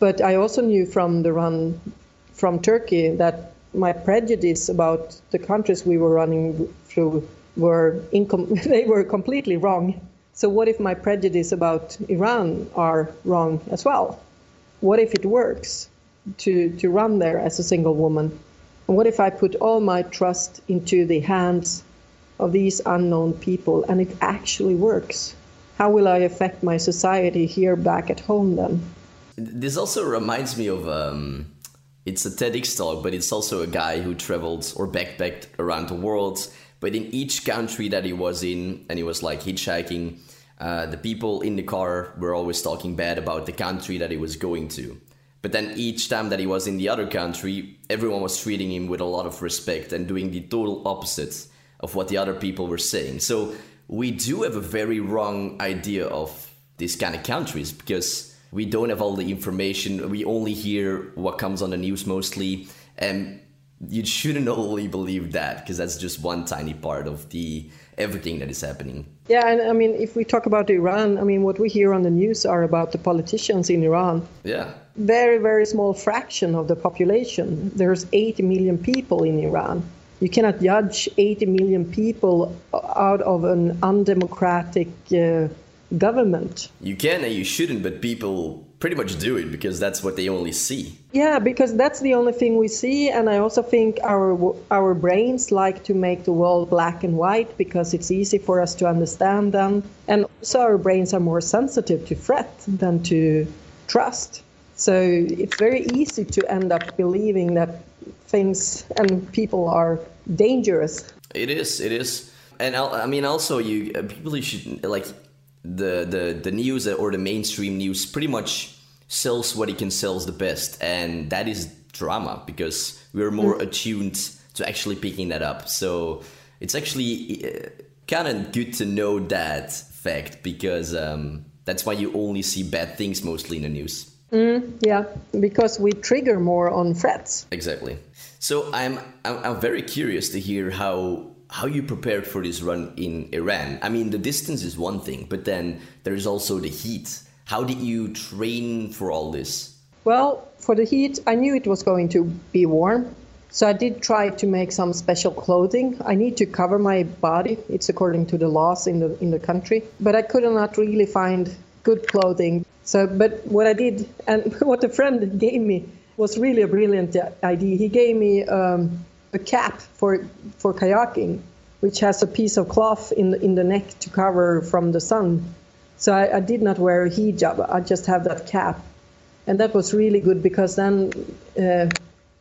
But I also knew from the run from Turkey that my prejudice about the countries we were running through were incom- [LAUGHS] they were completely wrong. So what if my prejudice about Iran are wrong as well? What if it works to, to run there as a single woman? And what if I put all my trust into the hands of these unknown people and it actually works? How will I affect my society here back at home then? This also reminds me of um, it's a TEDx talk, but it's also a guy who traveled or backpacked around the world. But in each country that he was in, and he was like hitchhiking, uh, the people in the car were always talking bad about the country that he was going to. But then each time that he was in the other country, everyone was treating him with a lot of respect and doing the total opposite of what the other people were saying. So we do have a very wrong idea of these kind of countries because we don't have all the information. We only hear what comes on the news mostly. And you shouldn't [LAUGHS] only believe that because that's just one tiny part of the everything that is happening. Yeah, and I mean, if we talk about Iran, I mean, what we hear on the news are about the politicians in Iran. Yeah. Very, very small fraction of the population. There's 80 million people in Iran. You cannot judge 80 million people out of an undemocratic uh, government. You can and you shouldn't, but people pretty much do it because that's what they only see. Yeah, because that's the only thing we see, and I also think our our brains like to make the world black and white because it's easy for us to understand them, and so our brains are more sensitive to threat than to trust. So it's very easy to end up believing that things and people are dangerous. It is. It is. And I mean, also, you uh, people should like the the the news or the mainstream news pretty much sells what it can sells the best, and that is drama because we're more mm. attuned to actually picking that up. So It's actually uh, kind of good to know that fact because um, that's why you only see bad things mostly in the news. Mm, yeah, because we trigger more on threats. Exactly. So I'm, I'm I'm very curious to hear how how you prepared for this run in Iran. I mean, the distance is one thing, but then there is also the heat. How did you train for all this? Well, for the heat, I knew it was going to be warm. So I did try to make some special clothing. I need to cover my body. It's according to the laws in the in the country. But I could not really find good clothing. So, but what I did and [LAUGHS] what a friend gave me was really a brilliant idea. He gave me um, a cap for for kayaking, which has a piece of cloth in the, in the neck to cover from the sun. So I, I did not wear a hijab. I just have that cap, and that was really good because then. Uh,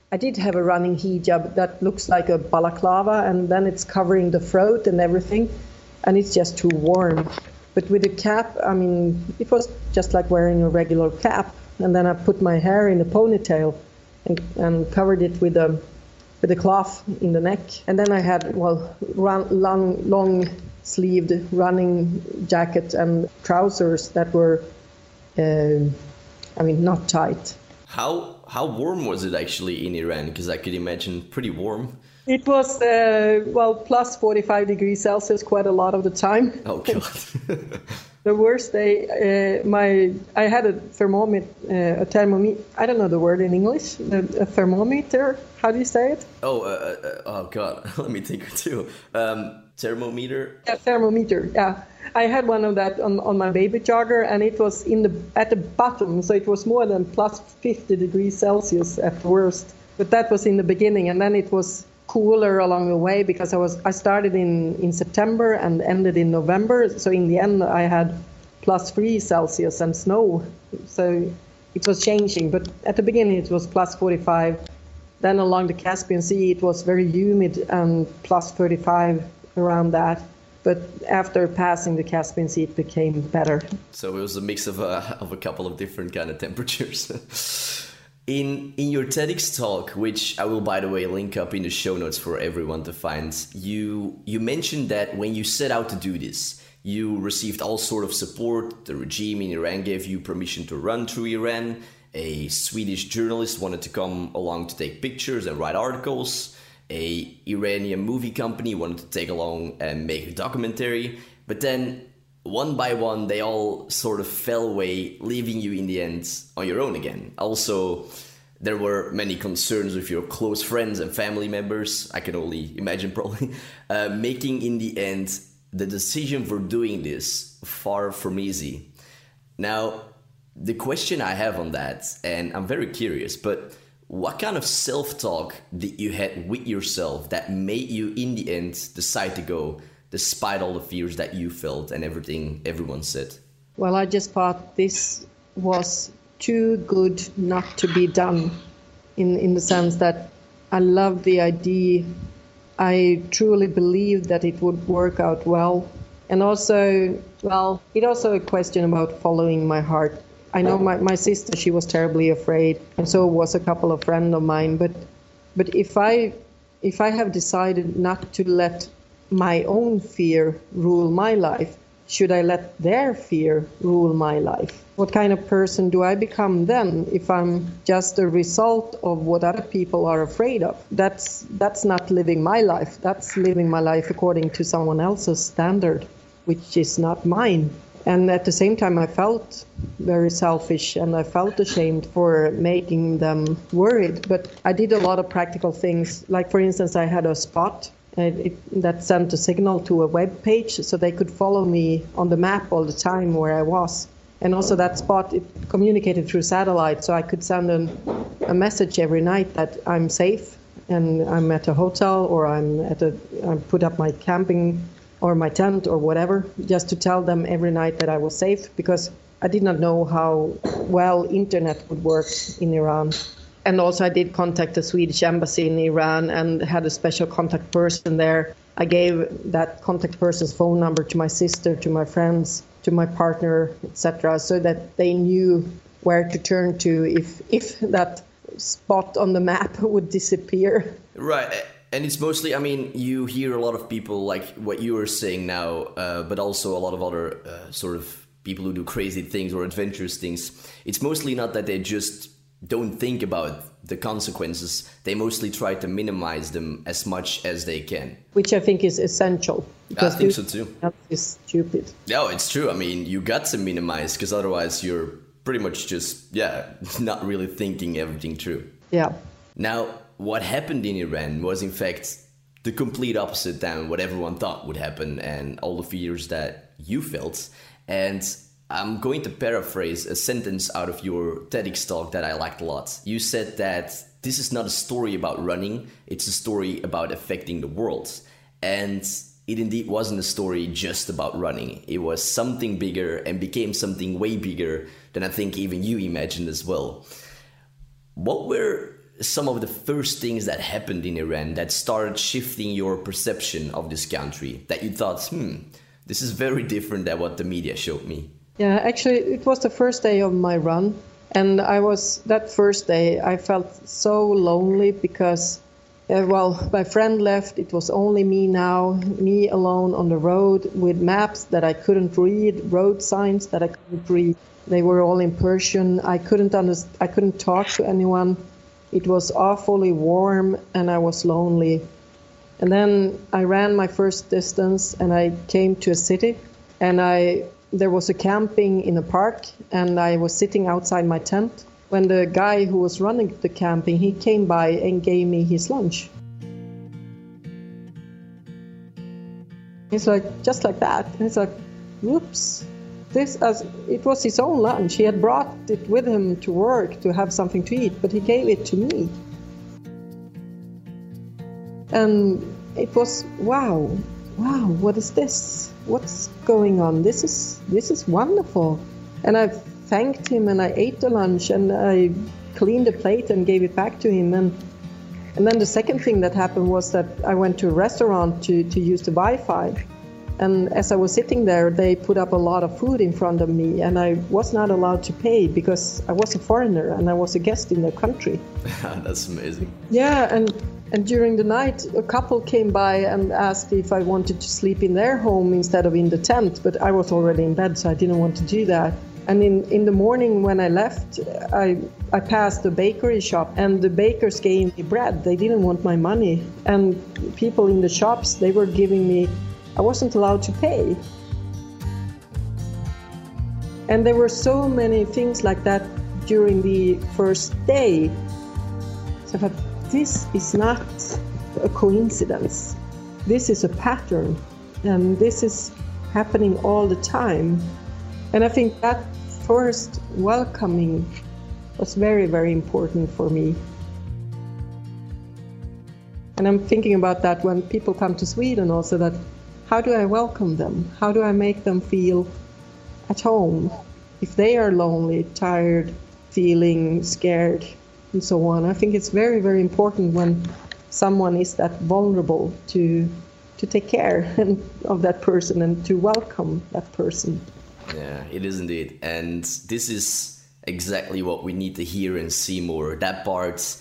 I did have a running hijab that looks like a balaclava, and then it's covering the throat and everything, and it's just too warm. But with the cap, I mean, it was just like wearing a regular cap. And then I put my hair in a ponytail and, and covered it with a with a cloth in the neck. And then I had well, run, long long sleeved running jacket and trousers that were, uh, I mean, not tight. How how warm was it actually in Iran? Because I could imagine pretty warm. It was uh, well plus 45 degrees Celsius quite a lot of the time. Oh god. [LAUGHS] [LAUGHS] the worst day, uh, my I had a thermometer, uh, a thermometer. I don't know the word in English. A, a thermometer. How do you say it? Oh, uh, uh, oh god. [LAUGHS] Let me think too. Um, thermometer. Yeah, thermometer. Yeah. I had one of that on, on my baby jogger, and it was in the at the bottom, so it was more than plus 50 degrees Celsius at worst. But that was in the beginning, and then it was cooler along the way because I was I started in in September and ended in November. So in the end, I had plus three Celsius and snow. So it was changing, but at the beginning it was plus 45. Then along the Caspian Sea, it was very humid and plus 35 around that but after passing the Caspian Sea, it became better. So it was a mix of a, of a couple of different kind of temperatures. [LAUGHS] in in your TEDx talk, which I will by the way link up in the show notes for everyone to find, you you mentioned that when you set out to do this, you received all sort of support. The regime in Iran gave you permission to run through Iran. A Swedish journalist wanted to come along to take pictures and write articles a Iranian movie company wanted to take along and make a documentary, but then one by one they all sort of fell away, leaving you in the end on your own again. Also, there were many concerns with your close friends and family members. I can only [LAUGHS] imagine, probably, uh, making in the end the decision for doing this far from easy. Now, the question I have on that, and I'm very curious, but what kind of self talk did you had with yourself that made you, in the end, decide to go, despite all the fears that you felt and everything everyone said? Well, I just thought this was too good not to be done, in, in the sense that I love the idea. I truly believed that it would work out well. And also, well, it also a question about following my heart I know my, my sister, she was terribly afraid, and so was a couple of friends of mine. But but if I if I have decided not to let my own fear rule my life, should I let their fear rule my life? What kind of person do I become then if I'm just a result of what other people are afraid of? That's that's not living my life. That's living my life according to someone else's standard, which is not mine. And at the same time, I felt very selfish and I felt ashamed for making them worried. But I did a lot of practical things. Like, for instance, I had a spot it, that sent a signal to a web page so they could follow me on the map all the time where I was. And also, that spot it communicated through satellite, so I could send an, a message every night that I'm safe and I'm at a hotel or I'm at a I put up my camping or my tent or whatever, just to tell them every night that I was safe because I did not know how well internet would work in Iran. And also, I did contact the Swedish embassy in Iran and had a special contact person there. I gave that contact person's phone number to my sister, to my friends, to my partner, etc., so that they knew where to turn to if if that spot on the map [LAUGHS] would disappear. Right and it's mostly i mean you hear a lot of people like what you are saying now uh, but also a lot of other uh, sort of people who do crazy things or adventurous things it's mostly not that they just don't think about the consequences. They mostly try to minimize them as much as they can. Which i think is essential. I think so too. is stupid. No it's true. I mean you got to minimize because otherwise you're pretty much just yeah [LAUGHS] not really thinking everything through. Yeah. Now what happened in Iran was, in fact, the complete opposite than what everyone thought would happen and all the fears that you felt. And I'm going to paraphrase a sentence out of your TEDx talk that I liked a lot. You said that this is not a story about running, it's a story about affecting the world. And it indeed wasn't a story just about running. It was something bigger and became something way bigger than I think even you imagined as well. What were some of the first things that happened in Iran that started shifting your perception of this country that you thought, hmm, this is very different than what the media showed me? Yeah, actually, it was the first day of my run. And I was, that first day, I felt so lonely because, uh, well, my friend left. It was only me now, me alone on the road with maps that I couldn't read, road signs that I couldn't read. They were all in Persian. I couldn't understand, I couldn't talk to anyone. It was awfully warm and I was lonely. And then I ran my first distance and I came to a city and I there was a camping in a park and I was sitting outside my tent when the guy who was running the camping he came by and gave me his lunch. He's like just like that. And it's like whoops this as it was his own lunch. He had brought it with him to work to have something to eat, but he gave it to me. And it was wow, wow, what is this? What's going on? This is this is wonderful. And I thanked him and I ate the lunch and I cleaned the plate and gave it back to him and and then the second thing that happened was that I went to a restaurant to, to use the Wi-Fi and as I was sitting there, they put up a lot of food in front of me, and I was not allowed to pay because I was a foreigner and I was a guest in their country. [LAUGHS] That's amazing. Yeah, and and during the night, a couple came by and asked if I wanted to sleep in their home instead of in the tent, but I was already in bed, so I didn't want to do that. And in, in the morning when I left, I, I passed a bakery shop and the bakers gave me bread. They didn't want my money. And people in the shops, they were giving me I wasn't allowed to pay. And there were so many things like that during the first day. So I thought, this is not a coincidence. This is a pattern. And this is happening all the time. And I think that first welcoming was very, very important for me. And I'm thinking about that when people come to Sweden also that how do I welcome them? How do I make them feel at home? If they are lonely, tired, feeling scared, and so on, I think it's very, very important when someone is that vulnerable to to take care and, [LAUGHS] of that person and to welcome that person. Yeah, it is indeed, and this is exactly what we need to hear and see more. That part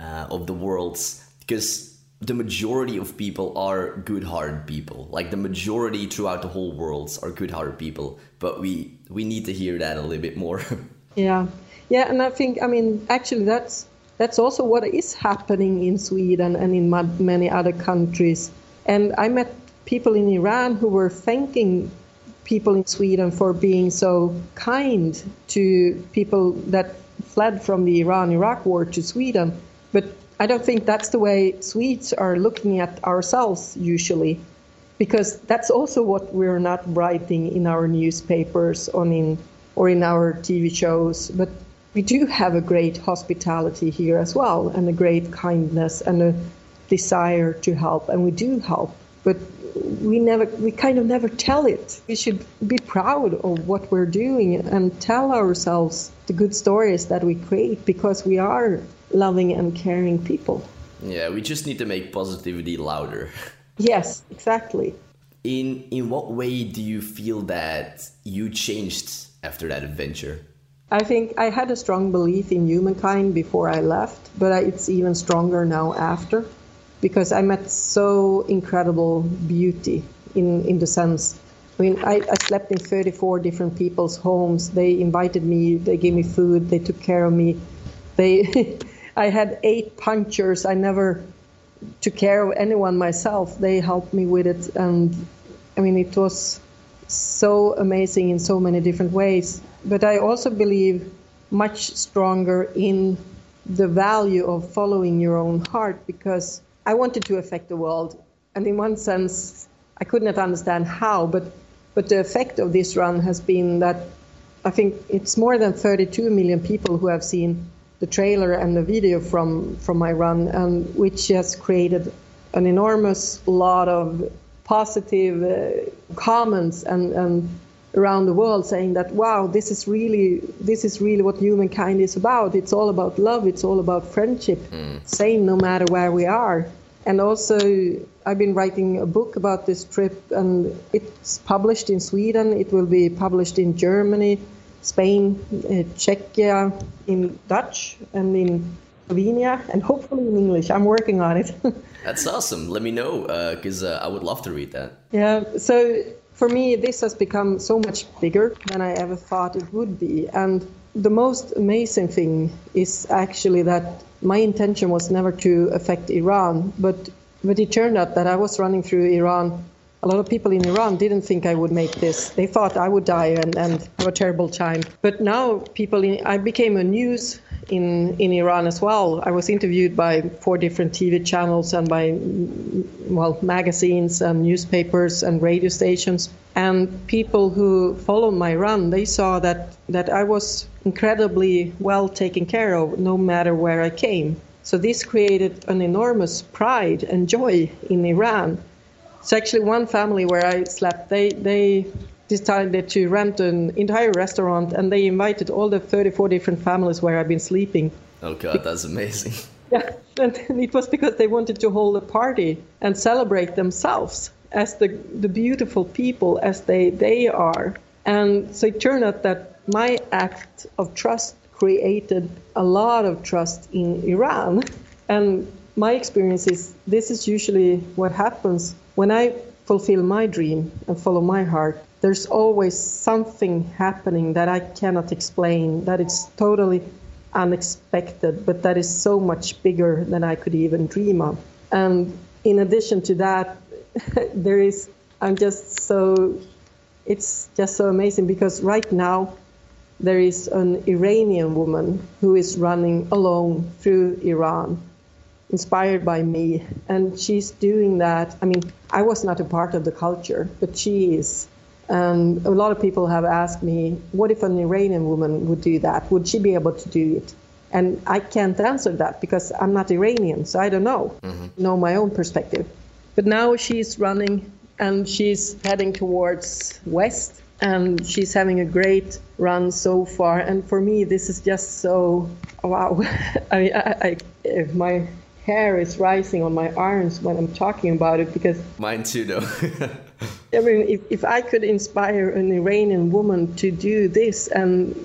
uh, of the world, because the majority of people are good-hearted people. Like the majority throughout the whole world are good-hearted people. But we we need to hear that a little bit more. [LAUGHS] yeah, yeah, and I think I mean actually that's that's also what is happening in Sweden and in many other countries. And I met people in Iran who were thanking people in Sweden for being so kind to people that fled from the Iran-Iraq war to Sweden. But I don't think that's the way Swedes are looking at ourselves usually, because that's also what we're not writing in our newspapers or in or in our TV shows. But we do have a great hospitality here as well, and a great kindness and a desire to help, and we do help. But we never, we kind of never tell it. We should be proud of what we're doing and tell ourselves the good stories that we create because we are loving and caring people. Yeah, we just need to make positivity louder. [LAUGHS] Yes, exactly. In in what way do you feel that you changed after that adventure? I think I had a strong belief in humankind before I left, but it's even stronger now after. because I met so incredible beauty in, in the sense. I mean, I, I slept in 34 different people's homes. They invited me, they gave me food, they took care of me. They, [LAUGHS] I had eight punctures. I never took care of anyone myself. They helped me with it. And I mean, it was so amazing in so many different ways. But I also believe much stronger in the value of following your own heart because I wanted to affect the world. And in one sense, I could not understand how, but, but the effect of this run has been that I think it's more than 32 million people who have seen the trailer and the video from, from my run, and which has created an enormous lot of positive uh, comments and, and around the world saying that wow this is really this is really what humankind is about. It's all about love. It's all about friendship mm. same no matter where we are. And also i've been writing a book about this trip and it's published in sweden. It will be published in germany spain uh, czechia in dutch and in slovenia and hopefully in english i'm working on it [LAUGHS] that's awesome let me know because uh, uh, i would love to read that yeah so for me, this has become so much bigger than I ever thought it would be. And the most amazing thing is actually that my intention was never to affect Iran, but but it turned out that I was running through Iran. A lot of people in Iran didn't think I would make this. They thought I would die and, and have a terrible time. But now people in, I became a news in, in Iran as well. I was interviewed by four different TV channels and by, well, magazines and newspapers and radio stations. And people who follow my run, they saw that, that I was incredibly well taken care of no matter where I came. So this created an enormous pride and joy in Iran. So actually, one family where I slept, they, they decided to rent an entire restaurant and they invited all the 34 different families where I've been sleeping. Oh god, that's amazing. [LAUGHS] Yeah, and it was because they wanted to hold a party and celebrate themselves as the, the beautiful people as they, they are. And so it turned out that my act of trust created a lot of trust in Iran. And my experience is this is usually what happens when I fulfill my dream and follow my heart there's always something happening that I cannot explain, that it's totally unexpected, but that is so much bigger than I could even dream of. And in addition to that, [LAUGHS] there is, I'm just so, it's just so amazing because right now there is an Iranian woman who is running alone through Iran, inspired by me. And she's doing that. I mean, I was not a part of the culture, but she is. And a lot of people have asked me, what if an Iranian woman would do that? Would she be able to do it? And I can't answer that because I'm not Iranian, so I don't know, mm-hmm. know my own perspective. But now she's running and she's heading towards west and she's having a great run so far. And for me, this is just so wow. [LAUGHS] I mean, I, I, my hair is rising on my arms when I'm talking about it because mine too, though. [LAUGHS] I mean, if, if I could inspire an Iranian woman to do this, and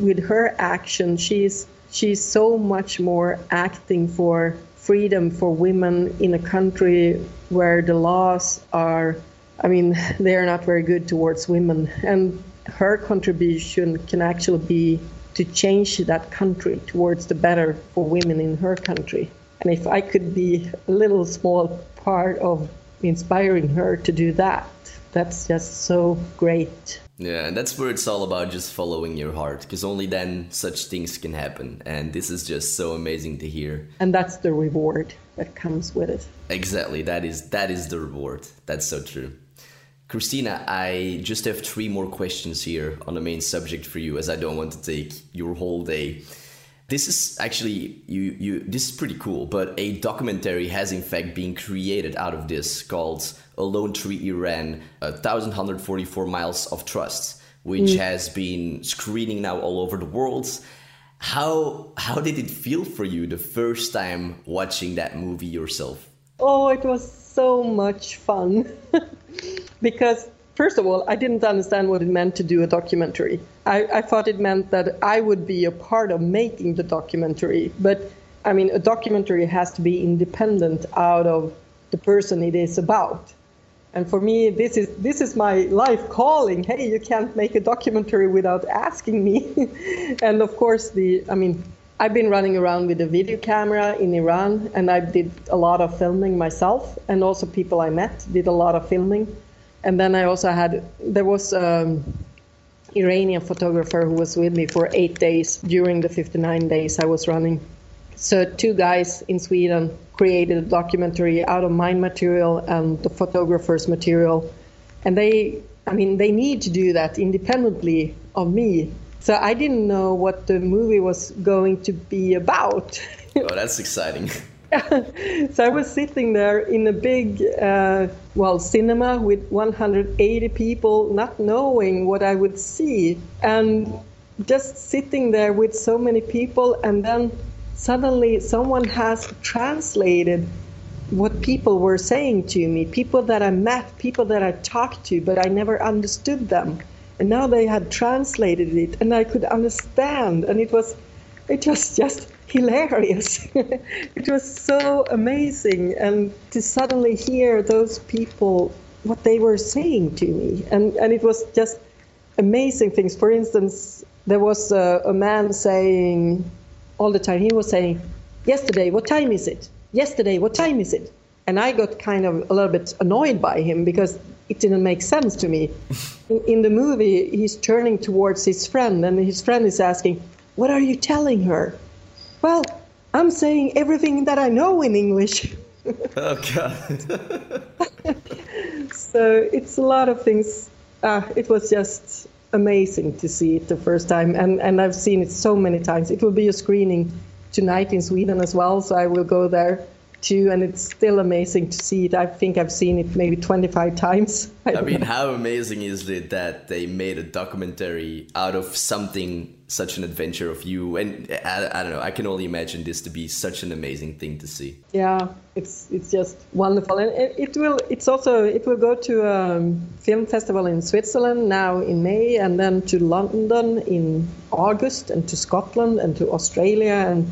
with her action, she's she's so much more acting for freedom for women in a country where the laws are, I mean, [LAUGHS] they are not very good towards women, and her contribution can actually be to change that country towards the better for women in her country. And if I could be a little small part of inspiring her to do that, that's just so great. Yeah, and that's where it's all about just following your heart, because only then such things can happen. And this is just so amazing to hear. And that's the reward that comes with it. Exactly, that is that is the reward. That's so true. Kristina, I just have three more questions here on the main subject for you, as I don't want to take your whole day. This is actually you you this is pretty cool, but a documentary has in fact been created out of this called Alone Through Iran, 1144 miles of trust, which mm. has been screening now all over the world. How how did it feel for you the first time watching that movie yourself? Oh, it was so much fun. [LAUGHS] because First of all, I didn't understand what it meant to do a documentary. I, I thought it meant that I would be a part of making the documentary, but I mean, a documentary has to be independent out of the person it is about. And for me, this is this is my life calling. Hey, you can't make a documentary without asking me. [LAUGHS] and of course, the I mean, I've been running around with a video camera in Iran, and I did a lot of filming myself, and also people I met did a lot of filming. And then I also had there was an Iranian photographer who was with me for eight days during the 59 days I was running. So two guys in Sweden created a documentary out of my material and the photographer's material, and they, I mean, they need to do that independently of me so I didn't know what the movie was going to be about. oh, that's exciting. [LAUGHS] [LAUGHS] so I was sitting there in a big, uh, well, cinema with 180 people, not knowing what I would see, and just sitting there with so many people, and then suddenly someone has translated what people were saying to me, people that I met, people that I talked to, but I never understood them. And now they had translated it and i could understand and it was it was just hilarious. [LAUGHS] It was so amazing and to suddenly hear those people what they were saying to me. And and it was just amazing things. For instance there was a, a man saying all the time he was saying yesterday what time is it? Yesterday what time is it? And i got kind of a little bit annoyed by him because it didn't make sense to me. [LAUGHS] in, in, the movie, he's turning towards his friend, and his friend is asking, What are you telling her? Well, I'm saying everything that I know in English. [LAUGHS] oh, God. [LAUGHS] so it's a lot of things. Uh, it was just amazing to see it the first time, and, and I've seen it so many times. It will be a screening tonight in Sweden as well, so I will go there too, and it's still amazing to see it. I think I've seen it maybe 25 times. [LAUGHS] I, I mean, know. how amazing is it that they made a documentary out of something such an adventure of you? And I, I don't know, I can only imagine this to be such an amazing thing to see. Yeah, it's it's just wonderful, and it, it will. It's also it will go to a film festival in Switzerland now in May, and then to London in August, and to Scotland and to Australia and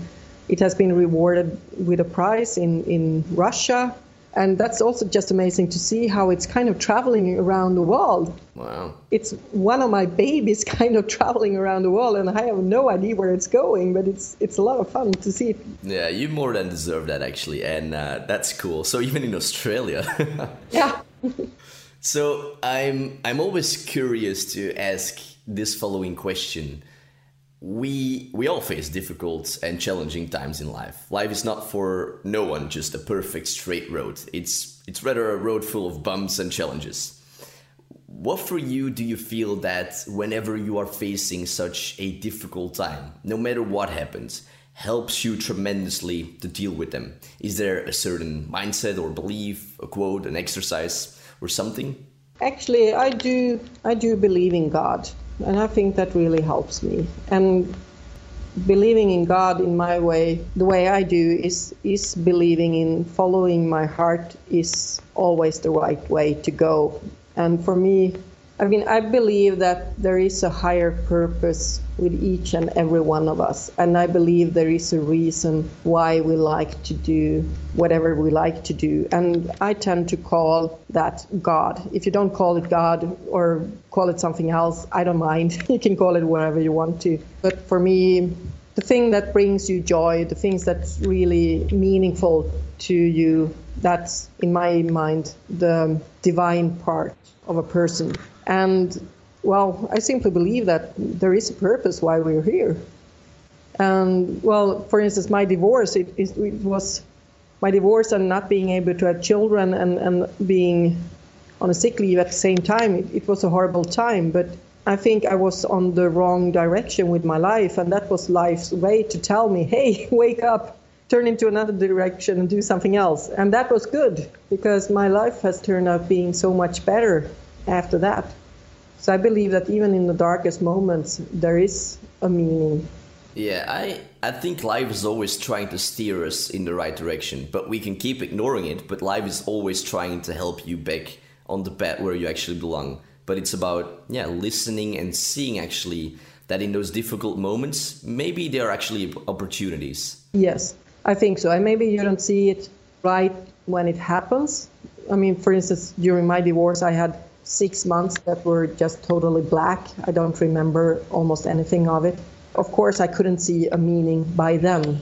it has been rewarded with a prize in, in Russia. And that's also just amazing to see how it's kind of traveling around the world. Wow. It's one of my babies [LAUGHS] kind of traveling around the world, and I have no idea where it's going, but it's it's a lot of fun to see it. Yeah, you more than deserve that, actually. And uh, that's cool. So, even in Australia. [LAUGHS] yeah. so, I'm, I'm always curious to ask this following question we we all face difficult and challenging times in life. Life is not for no one just a perfect straight road. It's it's rather a road full of bumps and challenges. What for you do you feel that whenever you are facing such a difficult time, no matter what happens, helps you tremendously to deal with them? Is there a certain mindset or belief, a quote, an exercise, or something? Actually, I do I do believe in God and I think that really helps me. And believing in God in my way, the way I do, is is believing in following my heart is always the right way to go. And for me, I mean, I believe that there is a higher purpose with each and every one of us. And I believe there is a reason why we like to do whatever we like to do. And I tend to call that God. If you don't call it God or call it something else, I don't mind. [LAUGHS] you can call it whatever you want to. But for me, the thing that brings you joy, the things that's really meaningful to you, that's, in my mind, the divine part of a person. And well, I simply believe that there is a purpose why we're here. And well, for instance, my divorce, it, it, it was my divorce and not being able to have children and, and being on a sick leave at the same time, it, it, was a horrible time. But I think I was on the wrong direction with my life, and that was life's way to tell me, hey, [LAUGHS] wake up, turn into another direction and do something else. And that was good because my life has turned out being so much better after that. So I believe that even in the darkest moments, there is a meaning. Yeah, I, I think life is always trying to steer us in the right direction, but we can keep ignoring it. But life is always trying to help you back on the path where you actually belong. But it's about, yeah, listening and seeing actually that in those difficult moments, maybe there are actually opportunities. Yes. I think so. And maybe you don't see it right when it happens. I mean, for instance, during my divorce, I had six months that were just totally black. I don't remember almost anything of it. Of course, I couldn't see a meaning by then,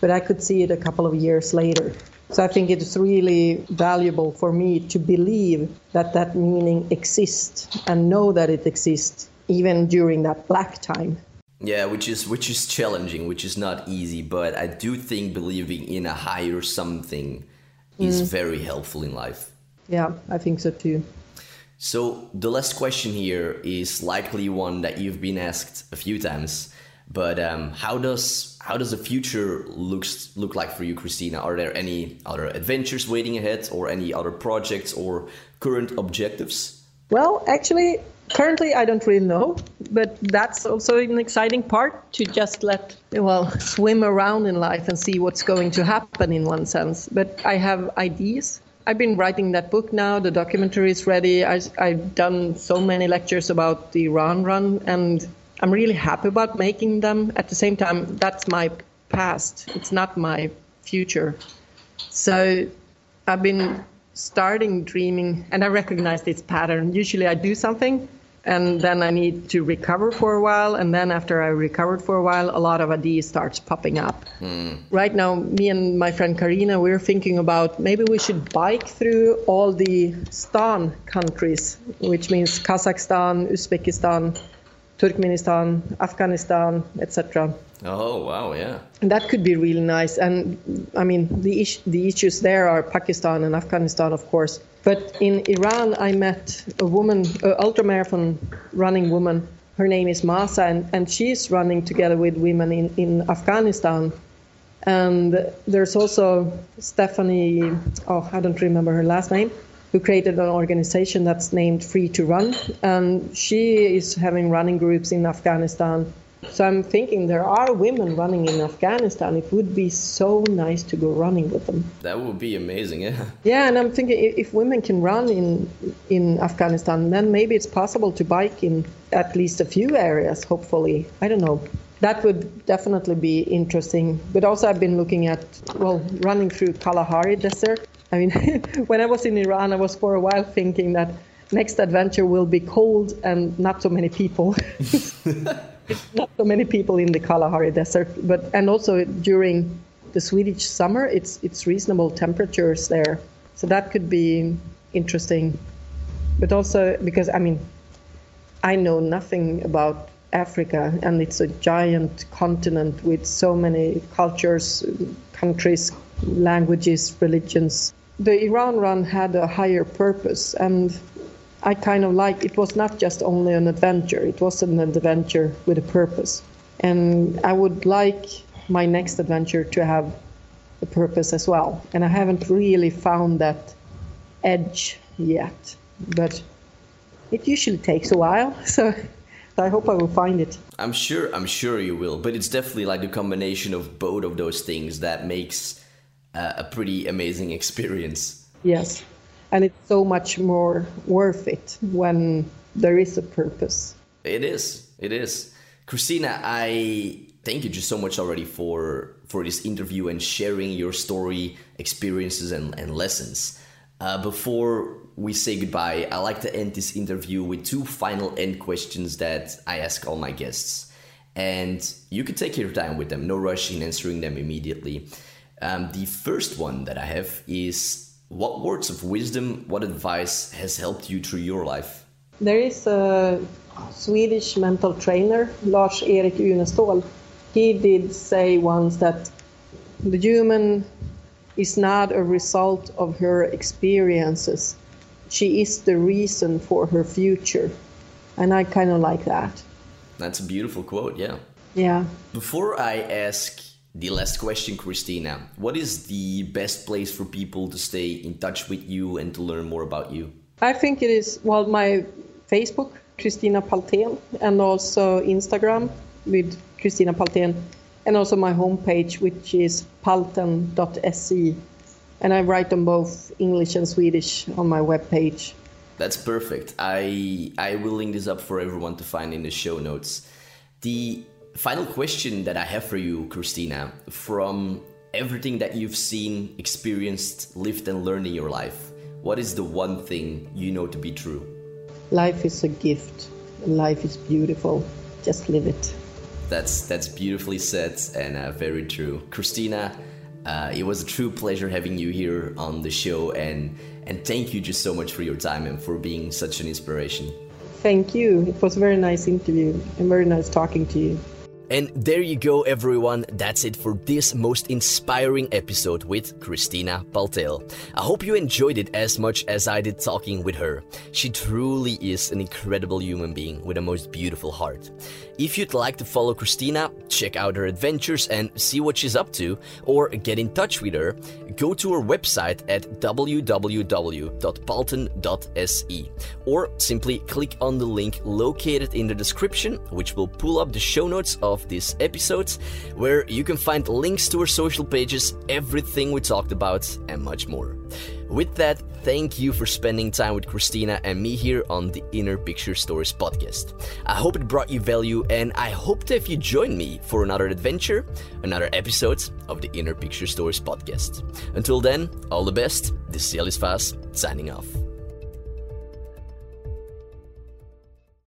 but I could see it a couple of years later. So I think it's really valuable for me to believe that that meaning exists and know that it exists even during that black time. Yeah, which is which is challenging, which is not easy, but I do think believing in a higher something is mm. very helpful in life. Yeah, I think so too. So the last question here is likely one that you've been asked a few times, but um, how does how does the future looks look like for you, Kristina? Are there any other adventures waiting ahead, or any other projects or current objectives? Well, actually, currently I don't really know, but that's also an exciting part to just let well swim around in life and see what's going to happen in one sense. But I have ideas. I've been writing that book now. The documentary is ready. I, I've done so many lectures about the Iran run, and I'm really happy about making them. At the same time, that's my past. It's not my future. So I've been starting dreaming, and I recognize this pattern. Usually I do something, and then I need to recover for a while. And then after I recovered for a while, a lot of ideas starts popping up. Mm. Right now, me and my friend Karina, we're thinking about maybe we should bike through all the Stan countries, which means Kazakhstan, Uzbekistan, Turkmenistan, Afghanistan, etc. Oh wow, yeah. And that could be really nice. And I mean, the is- the issues there are Pakistan and Afghanistan, of course. But in Iran, I met a woman, an ultramarathon running woman. Her name is Masa, and, and she's running together with women in, in Afghanistan. And there's also Stephanie, oh, I don't remember her last name, who created an organization that's named Free to Run. And she is having running groups in Afghanistan. So I'm thinking there are women running in Afghanistan. It would be so nice to go running with them. That would be amazing, yeah. [LAUGHS] Yeah, and I'm thinking if women can run in in Afghanistan, then maybe it's possible to bike in at least a few areas. Hopefully, I don't know. That would definitely be interesting. But also, I've been looking at well, running through Kalahari Desert I mean, [LAUGHS] when I was in Iran, I was for a while thinking that next adventure will be cold and not so many people. [LAUGHS] not so many people in the Kalahari Desert, but and also during the Swedish summer, it's it's reasonable temperatures there, so that could be interesting. But also because I mean, I know nothing about Africa, and it's a giant continent with so many cultures, countries, languages, religions the Iran run had a higher purpose, and I kind of like it was not just only an adventure, it was an adventure with a purpose. And I would like my next adventure to have a purpose as well. And I haven't really found that edge yet, but it usually takes a while. [LAUGHS] So I hope I will find it. I'm sure I'm sure you will, but it's definitely like the combination of both of those things that makes uh, a pretty amazing experience. Yes, and it's so much more worth it when there is a purpose. It is. It is. Kristina, I thank you just so much already for for this interview and sharing your story, experiences, and, and lessons. Uh, before we say goodbye, I like to end this interview with two final end questions that I ask all my guests. And you can take your time with them, no rush in answering them immediately. Um, the first one that I have is what words of wisdom, what advice has helped you through your life? There is a Swedish mental trainer, Lars Erik Unestål. He did say once that the human is not a result of her experiences. She is the reason for her future. And I kind of like that. That's a beautiful quote, yeah. Yeah. Before I ask the last question, Kristina. What is the best place for people to stay in touch with you and to learn more about you? I think it is, well, my Facebook, Kristina Paltén, and also Instagram with Kristina Paltén, and also my homepage, which is palten.se. And I write on both English and Swedish on my webpage. That's perfect. I I will link this up for everyone to find in the show notes. The final question that I have for you, Kristina, from everything that you've seen, experienced, lived, and learned in your life, what is the one thing you know to be true? Life is a gift, life is beautiful. Just live it. That's that's beautifully said and uh, very true, Kristina. Uh, it was a true pleasure having you here on the show, and and thank you just so much for your time and for being such an inspiration. Thank you. It was a very nice interview and very nice talking to you. And there you go, everyone. That's it for this most inspiring episode with Kristina Paltén. I hope you enjoyed it as much as I did talking with her. She truly is an incredible human being with a most beautiful heart. If you'd like to follow Kristina, check out her adventures and see what she's up to, or get in touch with her, go to her website at www.palten.se or simply click on the link located in the description, which will pull up the show notes of this episode, where you can find links to her social pages, everything we talked about, and much more. With that, thank you for spending time with Kristina and me here on the Inner Path Seekers podcast. I hope it brought you value, and I hope that if you join me for another adventure, another episode of the Inner Path Seekers podcast. Until then, all the best. This is Elis signing off.